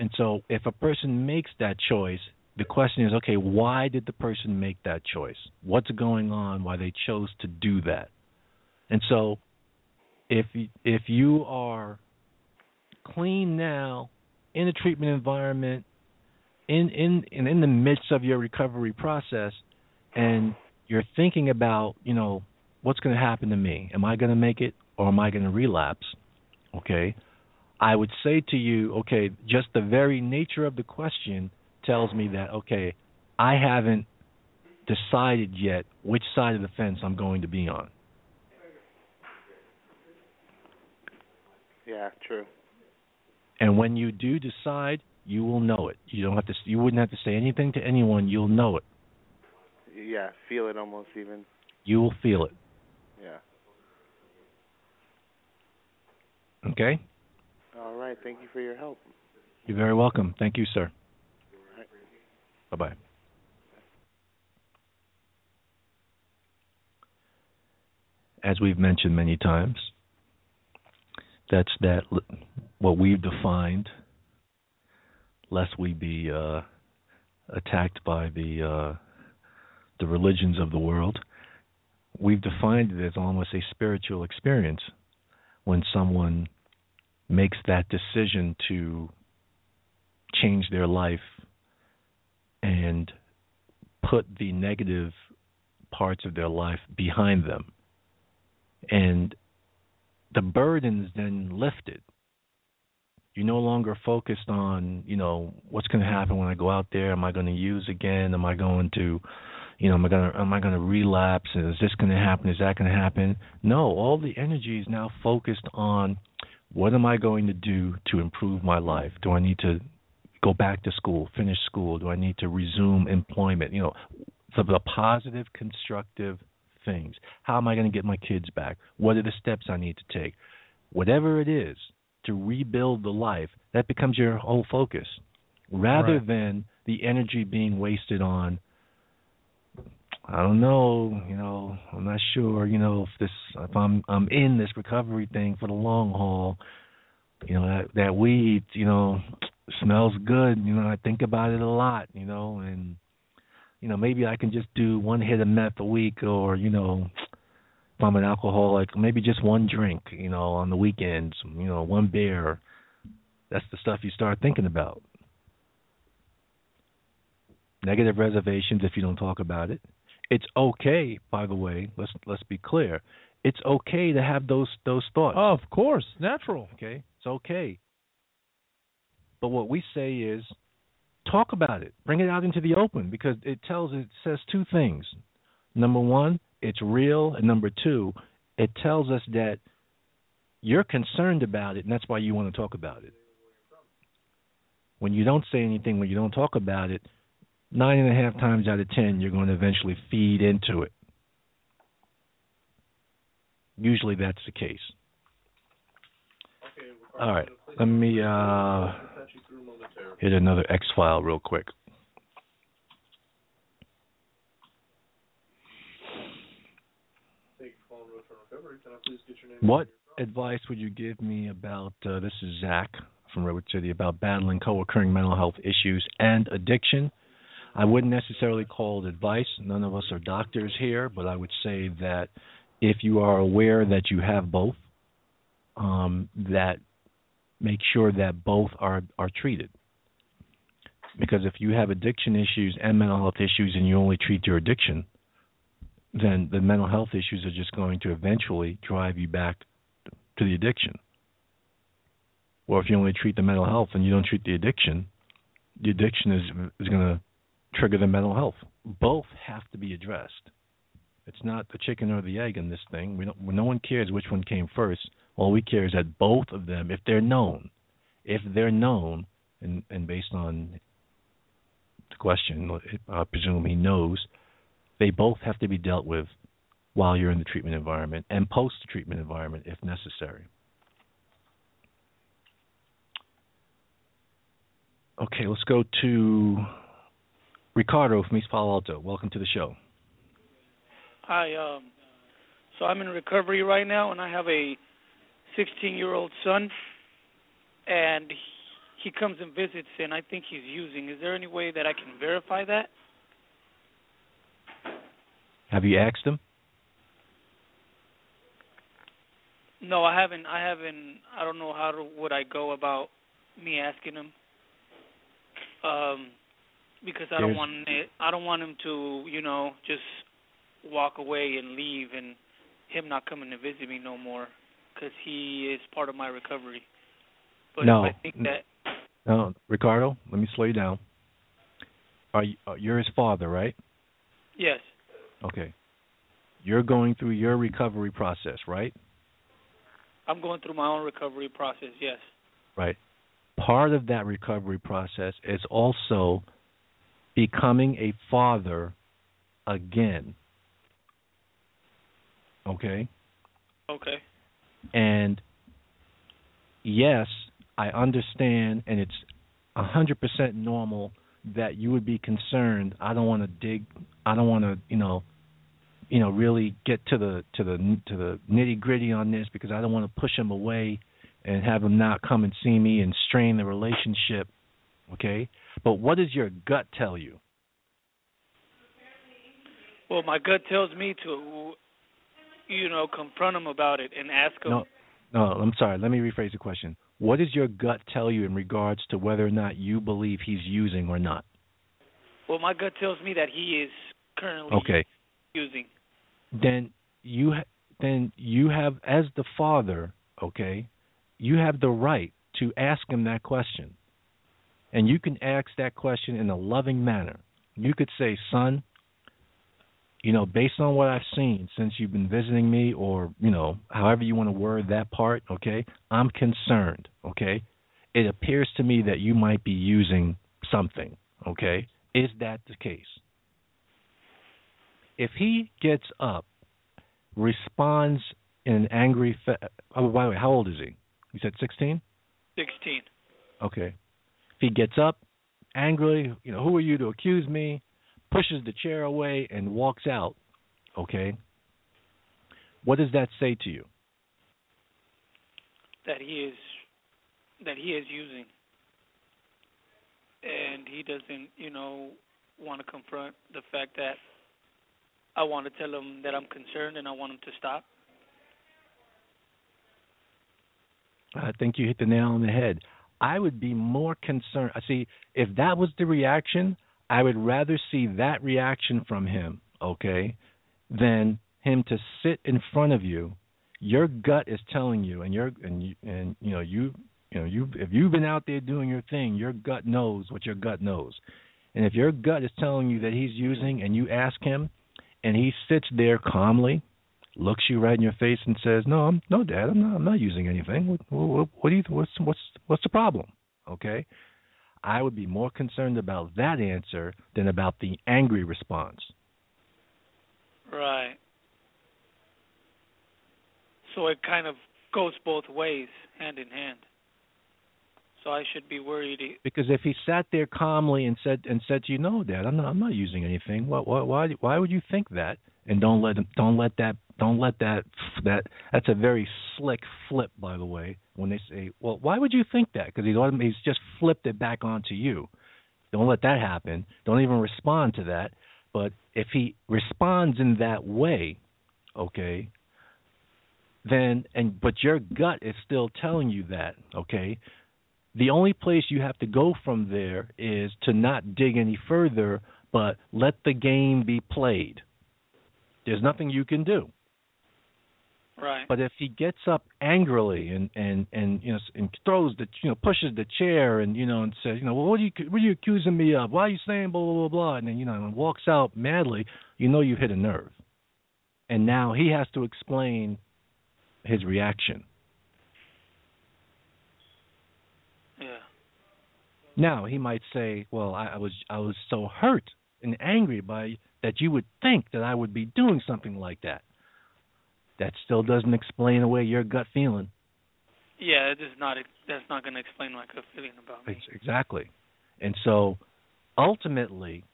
And so if a person makes that choice, the question is, okay, why did the person make that choice? What's going on why they chose to do that? And so if you, if you are clean now in a treatment environment in in and in the midst of your recovery process and you're thinking about, you know, what's going to happen to me? Am I going to make it or am I going to relapse? Okay? I would say to you, okay, just the very nature of the question tells me that okay, I haven't decided yet which side of the fence I'm going to be on. Yeah, true. And when you do decide, you will know it. You don't have to you wouldn't have to say anything to anyone, you'll know it. Yeah, feel it almost even. You will feel it. Yeah. Okay? All right. Thank you for your help. You're very welcome. Thank you, sir. All right. Bye-bye. As we've mentioned many times, that's that what we've defined lest we be uh, attacked by the uh, the religions of the world. We've defined it as almost a spiritual experience when someone makes that decision to change their life and put the negative parts of their life behind them. And the burden's then lifted. You're no longer focused on, you know, what's going to happen when I go out there. Am I going to use again? Am I going to, you know, am I going to am I to relapse? Is this going to happen? Is that going to happen? No, all the energy is now focused on what am I going to do to improve my life? Do I need to go back to school, finish school? Do I need to resume employment? You know, the, the positive, constructive things. How am I going to get my kids back? What are the steps I need to take? Whatever it is to rebuild the life, that becomes your whole focus, rather Right. than the energy being wasted on. I don't know, you know, I'm not sure, you know, if this, if I'm, I'm in this recovery thing for the long haul. You know that that weed, you know, smells good. You know, I think about it a lot. You know, and you know maybe I can just do one hit of meth a week, or you know, if I'm an alcoholic, maybe just one drink. You know, on the weekends, you know, one beer. That's the stuff you start thinking about. Negative reservations if you don't talk about it. It's okay, by the way. Let's let's be clear. It's okay to have those those thoughts. Oh, of course, natural. Okay, it's okay. But what we say is, talk about it, bring it out into the open, because it tells it says two things. Number one, it's real, and number two, it tells us that you're concerned about it, and that's why you want to talk about it. When you don't say anything, when you don't talk about it, nine and a half times out of ten, you're going to eventually feed into it. Usually, that's the case. All right, let me uh, hit another X file real quick. What advice would you give me about uh, this is Zach from Redwood City about battling co-occurring mental health issues and addiction? I wouldn't necessarily call it advice. None of us are doctors here, but I would say that if you are aware that you have both, um, that make sure that both are are treated. Because if you have addiction issues and mental health issues and you only treat your addiction, then the mental health issues are just going to eventually drive you back to the addiction. Or if you only treat the mental health and you don't treat the addiction, the addiction is is going to trigger the mental health. Both have to be addressed. It's not the chicken or the egg in this thing. We don't. No one cares which one came first. All we care is that both of them, if they're known, if they're known, and and based on the question, uh, I presume he knows, they both have to be dealt with while you're in the treatment environment and post treatment environment if necessary. Okay, let's go to Ricardo from East Palo Alto. Welcome to the show. Hi, um, so I'm in recovery right now, and I have a 16-year-old son, and he comes and visits, and I think he's using. Is there any way that I can verify that? Have you asked him? No, I haven't. I haven't. I don't know how to, would I go about me asking him, um, because I don't want it. I don't want him to, you know, just walk away and leave, and him not coming to visit me no more, because he is part of my recovery. But No. I think that No, Ricardo. Let me slow you down. Are you, uh, you're his father, right? yes, Okay. You're going through your recovery process, right? I'm going through my own recovery process. Yes. Right. Part of that recovery process is also becoming a father again. Okay? Okay. And yes, I understand and it's a hundred percent normal that you would be concerned. I don't want to dig I don't want to, you know, you know, really get to the to the to the nitty gritty on this because I don't want to push him away and have him not come and see me and strain the relationship. Okay? But what does your gut tell you? Well, my gut tells me to, you know, confront him about it and ask him. No, no, I'm sorry. Let me rephrase the question. What does your gut tell you in regards to whether or not you believe he's using or not? Well, my gut tells me that he is currently Okay. using. then you ha- then you have as the father, okay, you have the right to ask him that question. And you can ask that question in a loving manner. You could say, "Son, you know, based on what I've seen since you've been visiting me or, you know, however you want to word that part, okay? I'm concerned, okay? It appears to me that you might be using something, okay? Is that the case?" if he gets up, responds in an angry. Fa- oh, by the way, how old is he? You said 16. 16. Okay. If he gets up, angrily, you know, who are you to accuse me? Pushes the chair away and walks out. Okay. What does that say to you? that he is that he is using and he doesn't you know want to confront the fact that I want to tell him that I'm concerned and I want him to stop. I think you hit the nail on the head. I would be more concerned. I See, if that was the reaction, I would rather see that reaction from him, okay, than him to sit in front of you. Your gut is telling you, and you're and you and you know you you know you if you've been out there doing your thing, your gut knows what your gut knows, and if your gut is telling you that he's using, and you ask him, and he sits there calmly, looks you right in your face and says, "No, I'm no, Dad, I'm not. I'm not using anything. What, what, what do you? What's what's what's the problem?" Okay, I would be more concerned about that answer than about the angry response. Right. So it kind of goes both ways, hand in hand. So I should be worried. Because if he sat there calmly and said and said to you, "No, Dad, I'm not. I'm not using anything. Why? Why? Why, why would you think that?" And don't let him. Don't let that. Don't let that. That. That's a very slick flip, by the way. When they say, "Well, why would you think that?" Because he's he's just flipped it back onto you. Don't let that happen. Don't even respond to that. But if he responds in that way, okay, then and but your gut is still telling you that, okay, the only place you have to go from there is to not dig any further, but let the game be played. There's nothing you can do. Right. But if he gets up angrily and and and you know and throws the you know pushes the chair and you know and says you know well what are you what are you accusing me of why are you saying blah blah blah blah and then you know and walks out madly you know you hit a nerve and now he has to explain his reaction Yeah. now he might say well I, I was I was so hurt and angry by that you would think that I would be doing something like that that still doesn't explain away your gut feeling Yeah, it is not. That's not going to explain my gut feeling about me. Ex- Exactly. And so ultimately,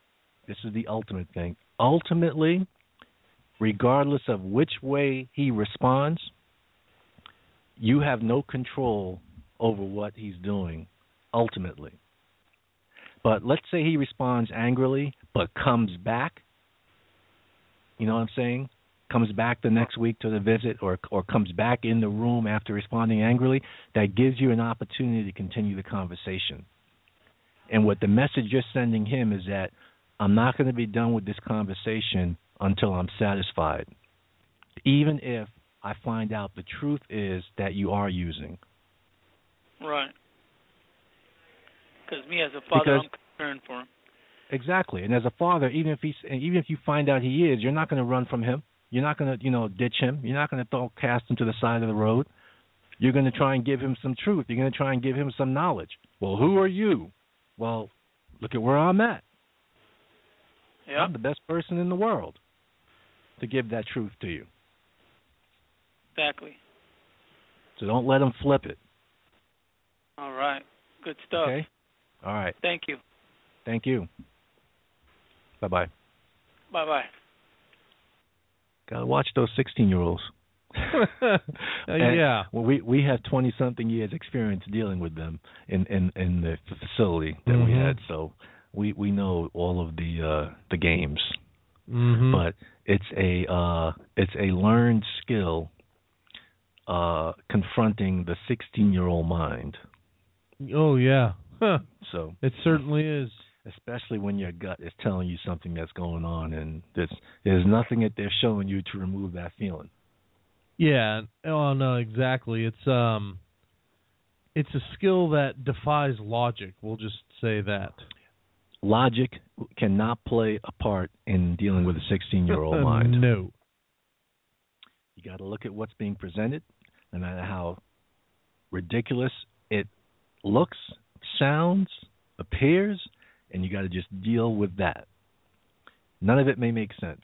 this is the ultimate thing. Ultimately, regardless of which way he responds, you have no control over what he's doing ultimately. But let's say he responds angrily but comes back. You know what I'm saying? Comes back the next week to the visit or or comes back in the room after responding angrily, that gives you an opportunity to continue the conversation. And what the message you're sending him is that I'm not going to be done with this conversation until I'm satisfied. Even if I find out the truth is that you are using. Right. Because me as a father, Because- I'm concerned for him. Exactly. And as a father, even if he's even if you find out he is, you're not going to run from him. You're not going to, you know, ditch him. You're not going to throw cast him to the side of the road. You're going to try and give him some truth. You're going to try and give him some knowledge. Well, who are you? Well, look at where I'm at. Yeah. I'm the best person in the world to give that truth to you. Exactly. So don't let him flip it. All right. Good stuff. Okay? All right. Thank you. Thank you. Bye bye. Bye bye. Gotta watch those sixteen year olds. Uh, yeah. Well, we we have twenty something years experience dealing with them in in in the facility that we Mhm. had, so we we know all of the uh the games. Mhm. But it's a uh it's a learned skill uh confronting the sixteen year old mind. Oh yeah. Huh. So It certainly is. Especially when your gut is telling you something that's going on, and there's there's nothing that they're showing you to remove that feeling. Yeah, oh no, exactly. It's um it's a skill that defies logic. We'll just say that. Logic cannot play a part in dealing with a 16-year-old mind. no. You got to look at what's being presented, no matter how ridiculous it looks, sounds, appears, and you got to just deal with that. None of it may make sense,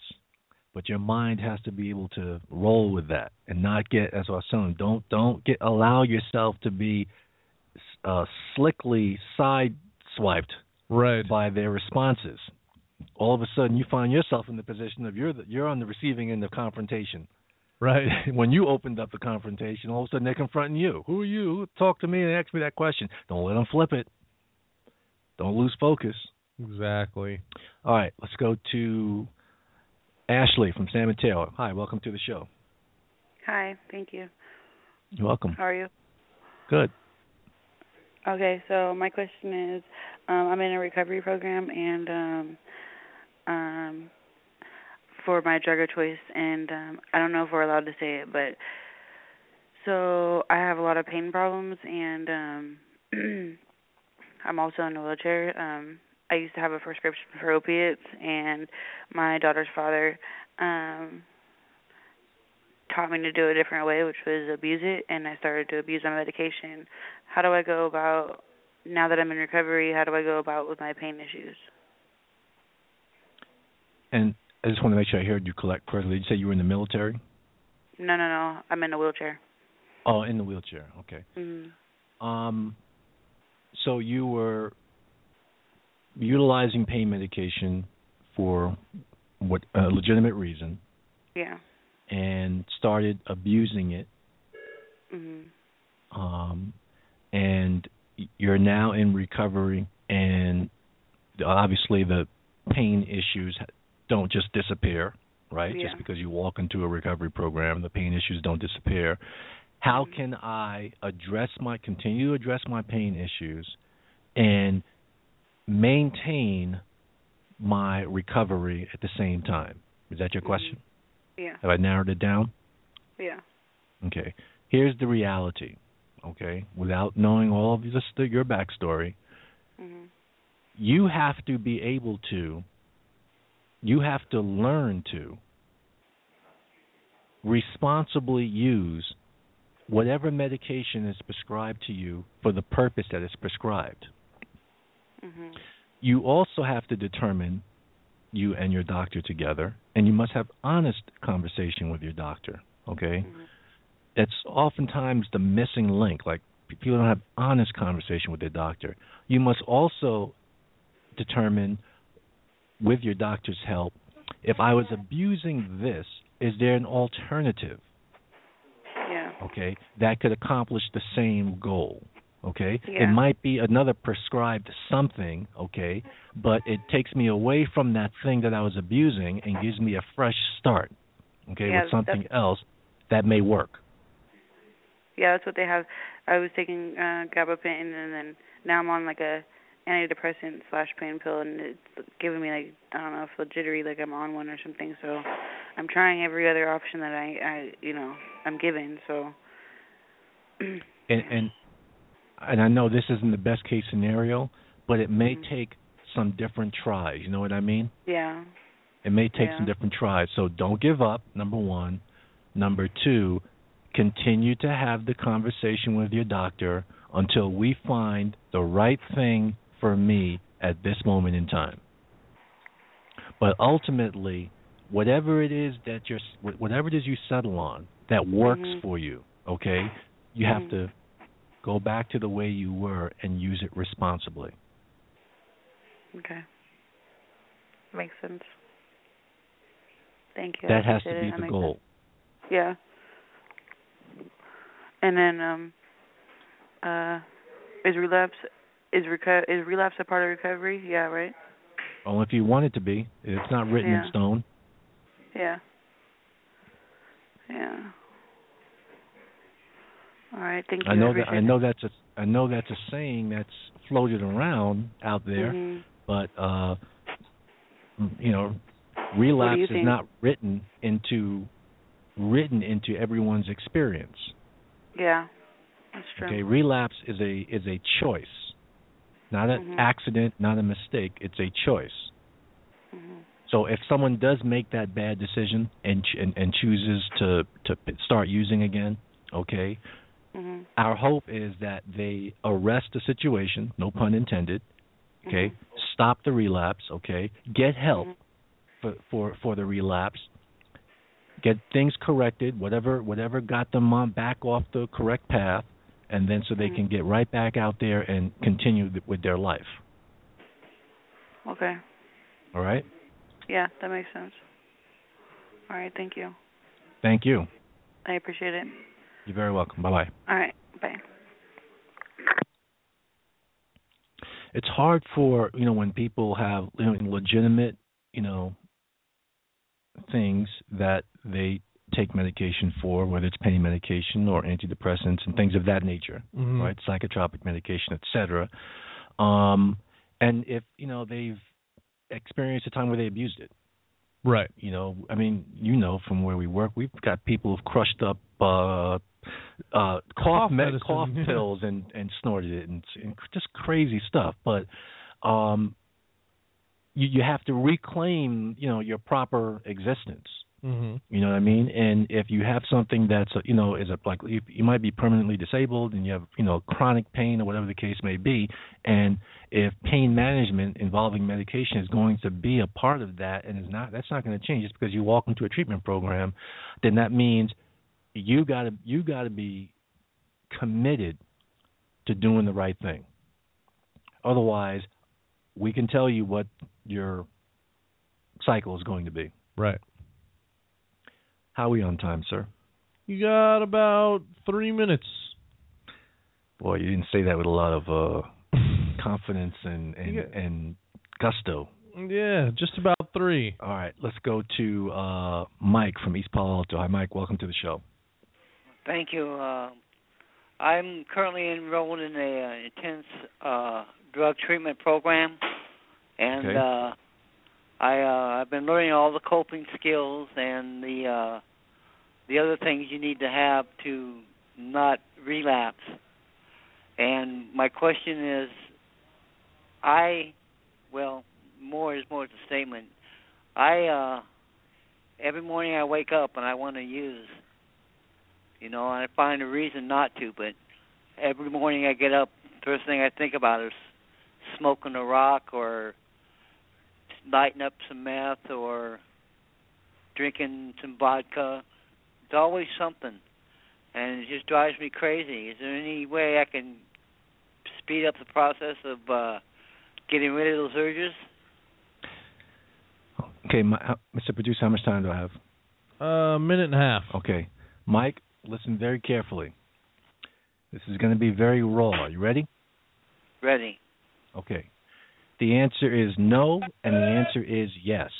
but your mind has to be able to roll with that and not get, as I was saying, don't don't get allow yourself to be uh, slickly sideswiped right. by their responses. All of a sudden, you find yourself in the position of you're the, you're on the receiving end of confrontation. Right. when you opened up the confrontation, all of a sudden they're confronting you. Who are you? Talk to me and ask me that question. Don't let them flip it. Don't lose focus. Exactly. All right, let's go to Ashley from San Mateo. Hi, welcome to the show. Hi, thank you. You're welcome. How are you? Good. Okay, so my question is, um, I'm in a recovery program and um, um, for my drug of choice, and um, I don't know if we're allowed to say it, but so I have a lot of pain problems, and um, I'm also in a wheelchair. Um, I used to have a prescription for opiates, and my daughter's father um, taught me to do it a different way, which was abuse it, and I started to abuse my medication. How do I go about now that I'm in recovery? How do I go about with my pain issues? And I just want to make sure I heard you correct correctly. Did you say you were in the military? No, no, no. I'm in a wheelchair. Oh, in the wheelchair. Okay. Mm-hmm. Um, so you were utilizing pain medication for what a legitimate reason, Yeah. and started abusing it, Mm-hmm. um, and you're now in recovery, and obviously the pain issues don't just disappear, right? Yeah. Just because you walk into a recovery program, the pain issues don't disappear. How Mm-hmm. can I address my continue to address my pain issues and maintain my recovery at the same time? Is that your question? Yeah. Have I narrowed it down? Yeah. Okay. Here's the reality. Okay, without knowing all of this, your backstory, Mhm. you have to be able to. You have to learn to responsibly use whatever medication is prescribed to you for the purpose that it's prescribed. Mhm. You also have to determine you and your doctor together, and you must have honest conversation with your doctor. Okay, that's oftentimes the missing link. Like people don't have honest conversation with their doctor. You must also determine, with your doctor's help, if I was abusing this, is there an alternative? Okay, that could accomplish the same goal. Okay? Yeah. It might be another prescribed something, okay, but it takes me away from that thing that I was abusing and gives me a fresh start. Okay, Yeah, with something else that may work. Yeah, that's what they have. I was taking uh gabapentin and then now I'm on like a antidepressant slash pain pill and it's giving me like I don't know, feel jittery like I'm on one or something. So I'm trying every other option that I I you know I'm given. So And and and I know this isn't the best case scenario, but it may Mm-hmm. take some different tries. You know what I mean? yeah, It may take some different tries. So don't give up, number one. Number two, continue to have the conversation with your doctor until we find the right thing for me at this moment in time. But ultimately, whatever it is that you're, whatever it is you settle on that works Mhm. for you, okay, you have Mhm. to go back to the way you were and use it responsibly. okay, makes sense. Thank you. That has to be it. The goal. sense. Yeah. And then um uh is relapse is reco- is relapse a part of recovery? Yeah, right? well if you want it to be. It's not written Yeah. in stone. Yeah. Yeah. All right, thank you. I know that I know that's a I know that's a saying that's floated around out there, Mhm. but uh, you know, relapse you is think? not written into written into everyone's experience. Yeah, that's true. Okay, relapse is a is a choice, not an Mhm. accident, not a mistake. It's a choice. Mhm. So if someone does make that bad decision and ch- and, and chooses to to p- start using again, okay, Mhm. our hope is that they arrest the situation, no pun intended. Okay, Mhm. stop the relapse. Okay, get help Mhm. for for for the relapse. Get things corrected, whatever whatever got them on back off the correct path, and then so they Mhm. can get right back out there and continue th- with their life. Okay. All right. Yeah, that makes sense. All right, thank you. Thank you. I appreciate it. You're very welcome. Bye bye. All right, bye. it's hard for you know when people have you know, legitimate you know things that they take medication for, whether it's pain medication or antidepressants and things of that nature, Mhm. right? Psychotropic medication, etc. Um, and if you know they've experienced a time where they abused it, Right. you know, I mean, you know, from where we work, we've got people who've crushed up uh, uh, cough med- cough pills and and snorted it and, and just crazy stuff. But um, you you have to reclaim, you know, your proper existence. Hmm You know what I mean? And if you have something that's you know is a, like you, you might be permanently disabled and you have you know chronic pain or whatever the case may be, and if pain management involving medication is going to be a part of that and is not that's not going to change just because you walk into a treatment program, then that means you got to you got to be committed to doing the right thing. Otherwise, we can tell you what your cycle is going to be. Right. How are we on time, sir? You got about three minutes. Boy, you didn't say that with a lot of uh confidence and and, Yeah. and gusto. Yeah, just about three. All right, let's go to uh Mike from East Palo Alto. Hi, Mike. Welcome to the show. Thank you. Uh, I'm currently enrolled in a uh, intense uh, drug treatment program, and Okay. I uh, I've been learning all the coping skills and the uh, the other things you need to have to not relapse. And my question is, I well, more is more is a statement. I uh, every morning I wake up and I want to use you know, and I find a reason not to, but every morning I get up, first thing I think about is smoking a rock or lighting up some meth or drinking some vodka. It's always something. And it just drives me crazy. Is there any way I can speed up the process of uh getting rid of those urges? Okay, my, uh, Mr. Producer, how much time do I have? A minute and a half. Okay, Mike, listen very carefully. This is going to be very raw. Are you ready? Ready. Okay. The answer is no, and the answer is yes.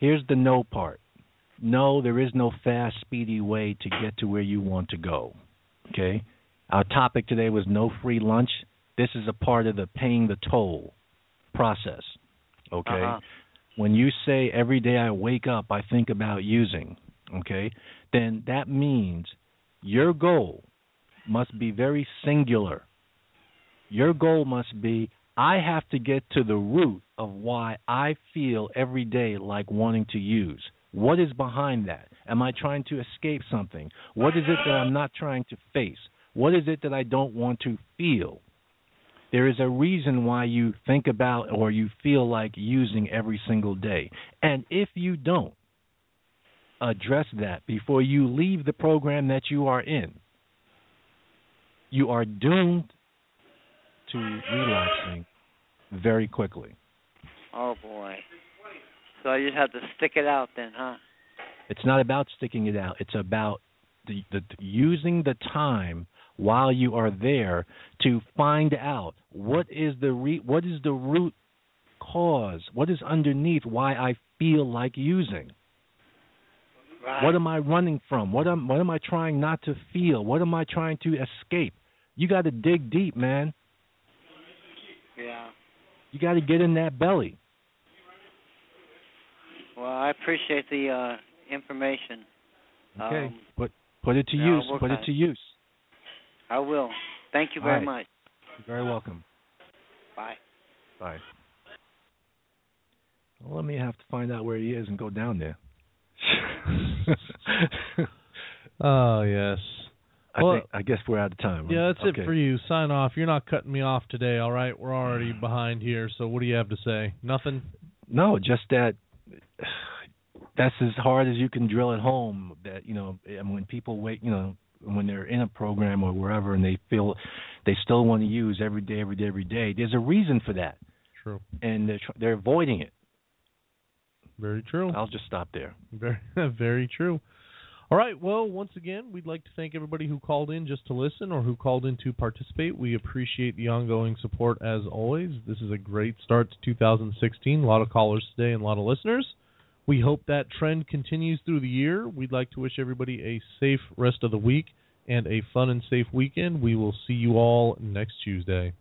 Here's the no part. No, there is no fast, speedy way to get to where you want to go. Okay? Our topic today was no free lunch. This is a part of the paying the toll process. Okay? Uh-huh. When you say every day I wake up, I think about using, okay, then that means your goal must be very singular. Your goal must be I have to get to the root of why I feel every day like wanting to use. What is behind that? Am I trying to escape something? What is it that I'm not trying to face? What is it that I don't want to feel? There is a reason why you think about or you feel like using every single day. And if you don't address that before you leave the program that you are in, you are doomed to relapsing very quickly. Oh boy. So I just have to stick it out then, huh? It's not about sticking it out. It's about the, the using the time while you are there to find out what is the re, what is the root cause, what is underneath why I feel like using. Right. What am I running from? What am what am I trying not to feel? What am I trying to escape? You got to dig deep, man. Yeah. You got to get in that belly. Well, I appreciate the uh, information. Okay. Um, put put it to yeah, use. Put it to use. I will. Thank you very right. much. You're very welcome. Bye. Bye. Well, let me have to find out where he is and go down there. Oh yes. I Well- think I guess we're out of time. right? Yeah, that's okay. it for you. Sign off. You're not cutting me off today, all right? We're already mm-hmm. behind here, so what do you have to say? Nothing? No, just that that's as hard as you can drill at home. That you know, and when people wait, you know, when they're in a program or wherever, and they feel they still want to use every day, every day, every day. There's a reason for that, True. and they're they're avoiding it. Very true. I'll just stop there. Very, very true. All right. Well, once again, we'd like to thank everybody who called in just to listen or who called in to participate. We appreciate the ongoing support as always. This is a great start to 2016. A lot of callers today and a lot of listeners. We hope that trend continues through the year. We'd like to wish everybody a safe rest of the week and a fun and safe weekend. We will see you all next Tuesday.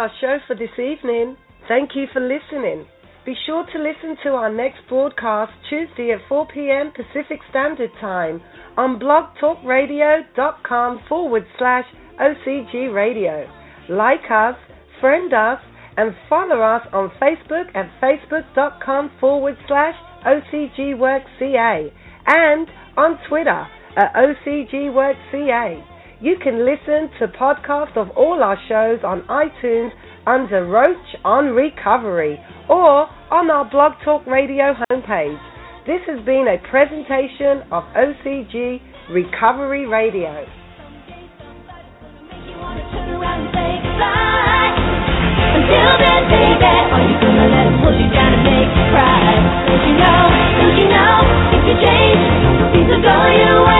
Our show for this evening. Thank you for listening. Be sure to listen to our next broadcast Tuesday at 4 p.m. Pacific Standard Time on blogtalkradio.com forward slash OCG Radio. Like us, friend us, and follow us on Facebook at facebook.com forward slash OCGWorkCA and on Twitter at OCGWorkCA. You can listen to podcasts of all our shows on iTunes under Roach on Recovery or on our Blog Talk Radio homepage. This has been a presentation of OCG Recovery Radio. Don't you know, don't you know, if you change, things.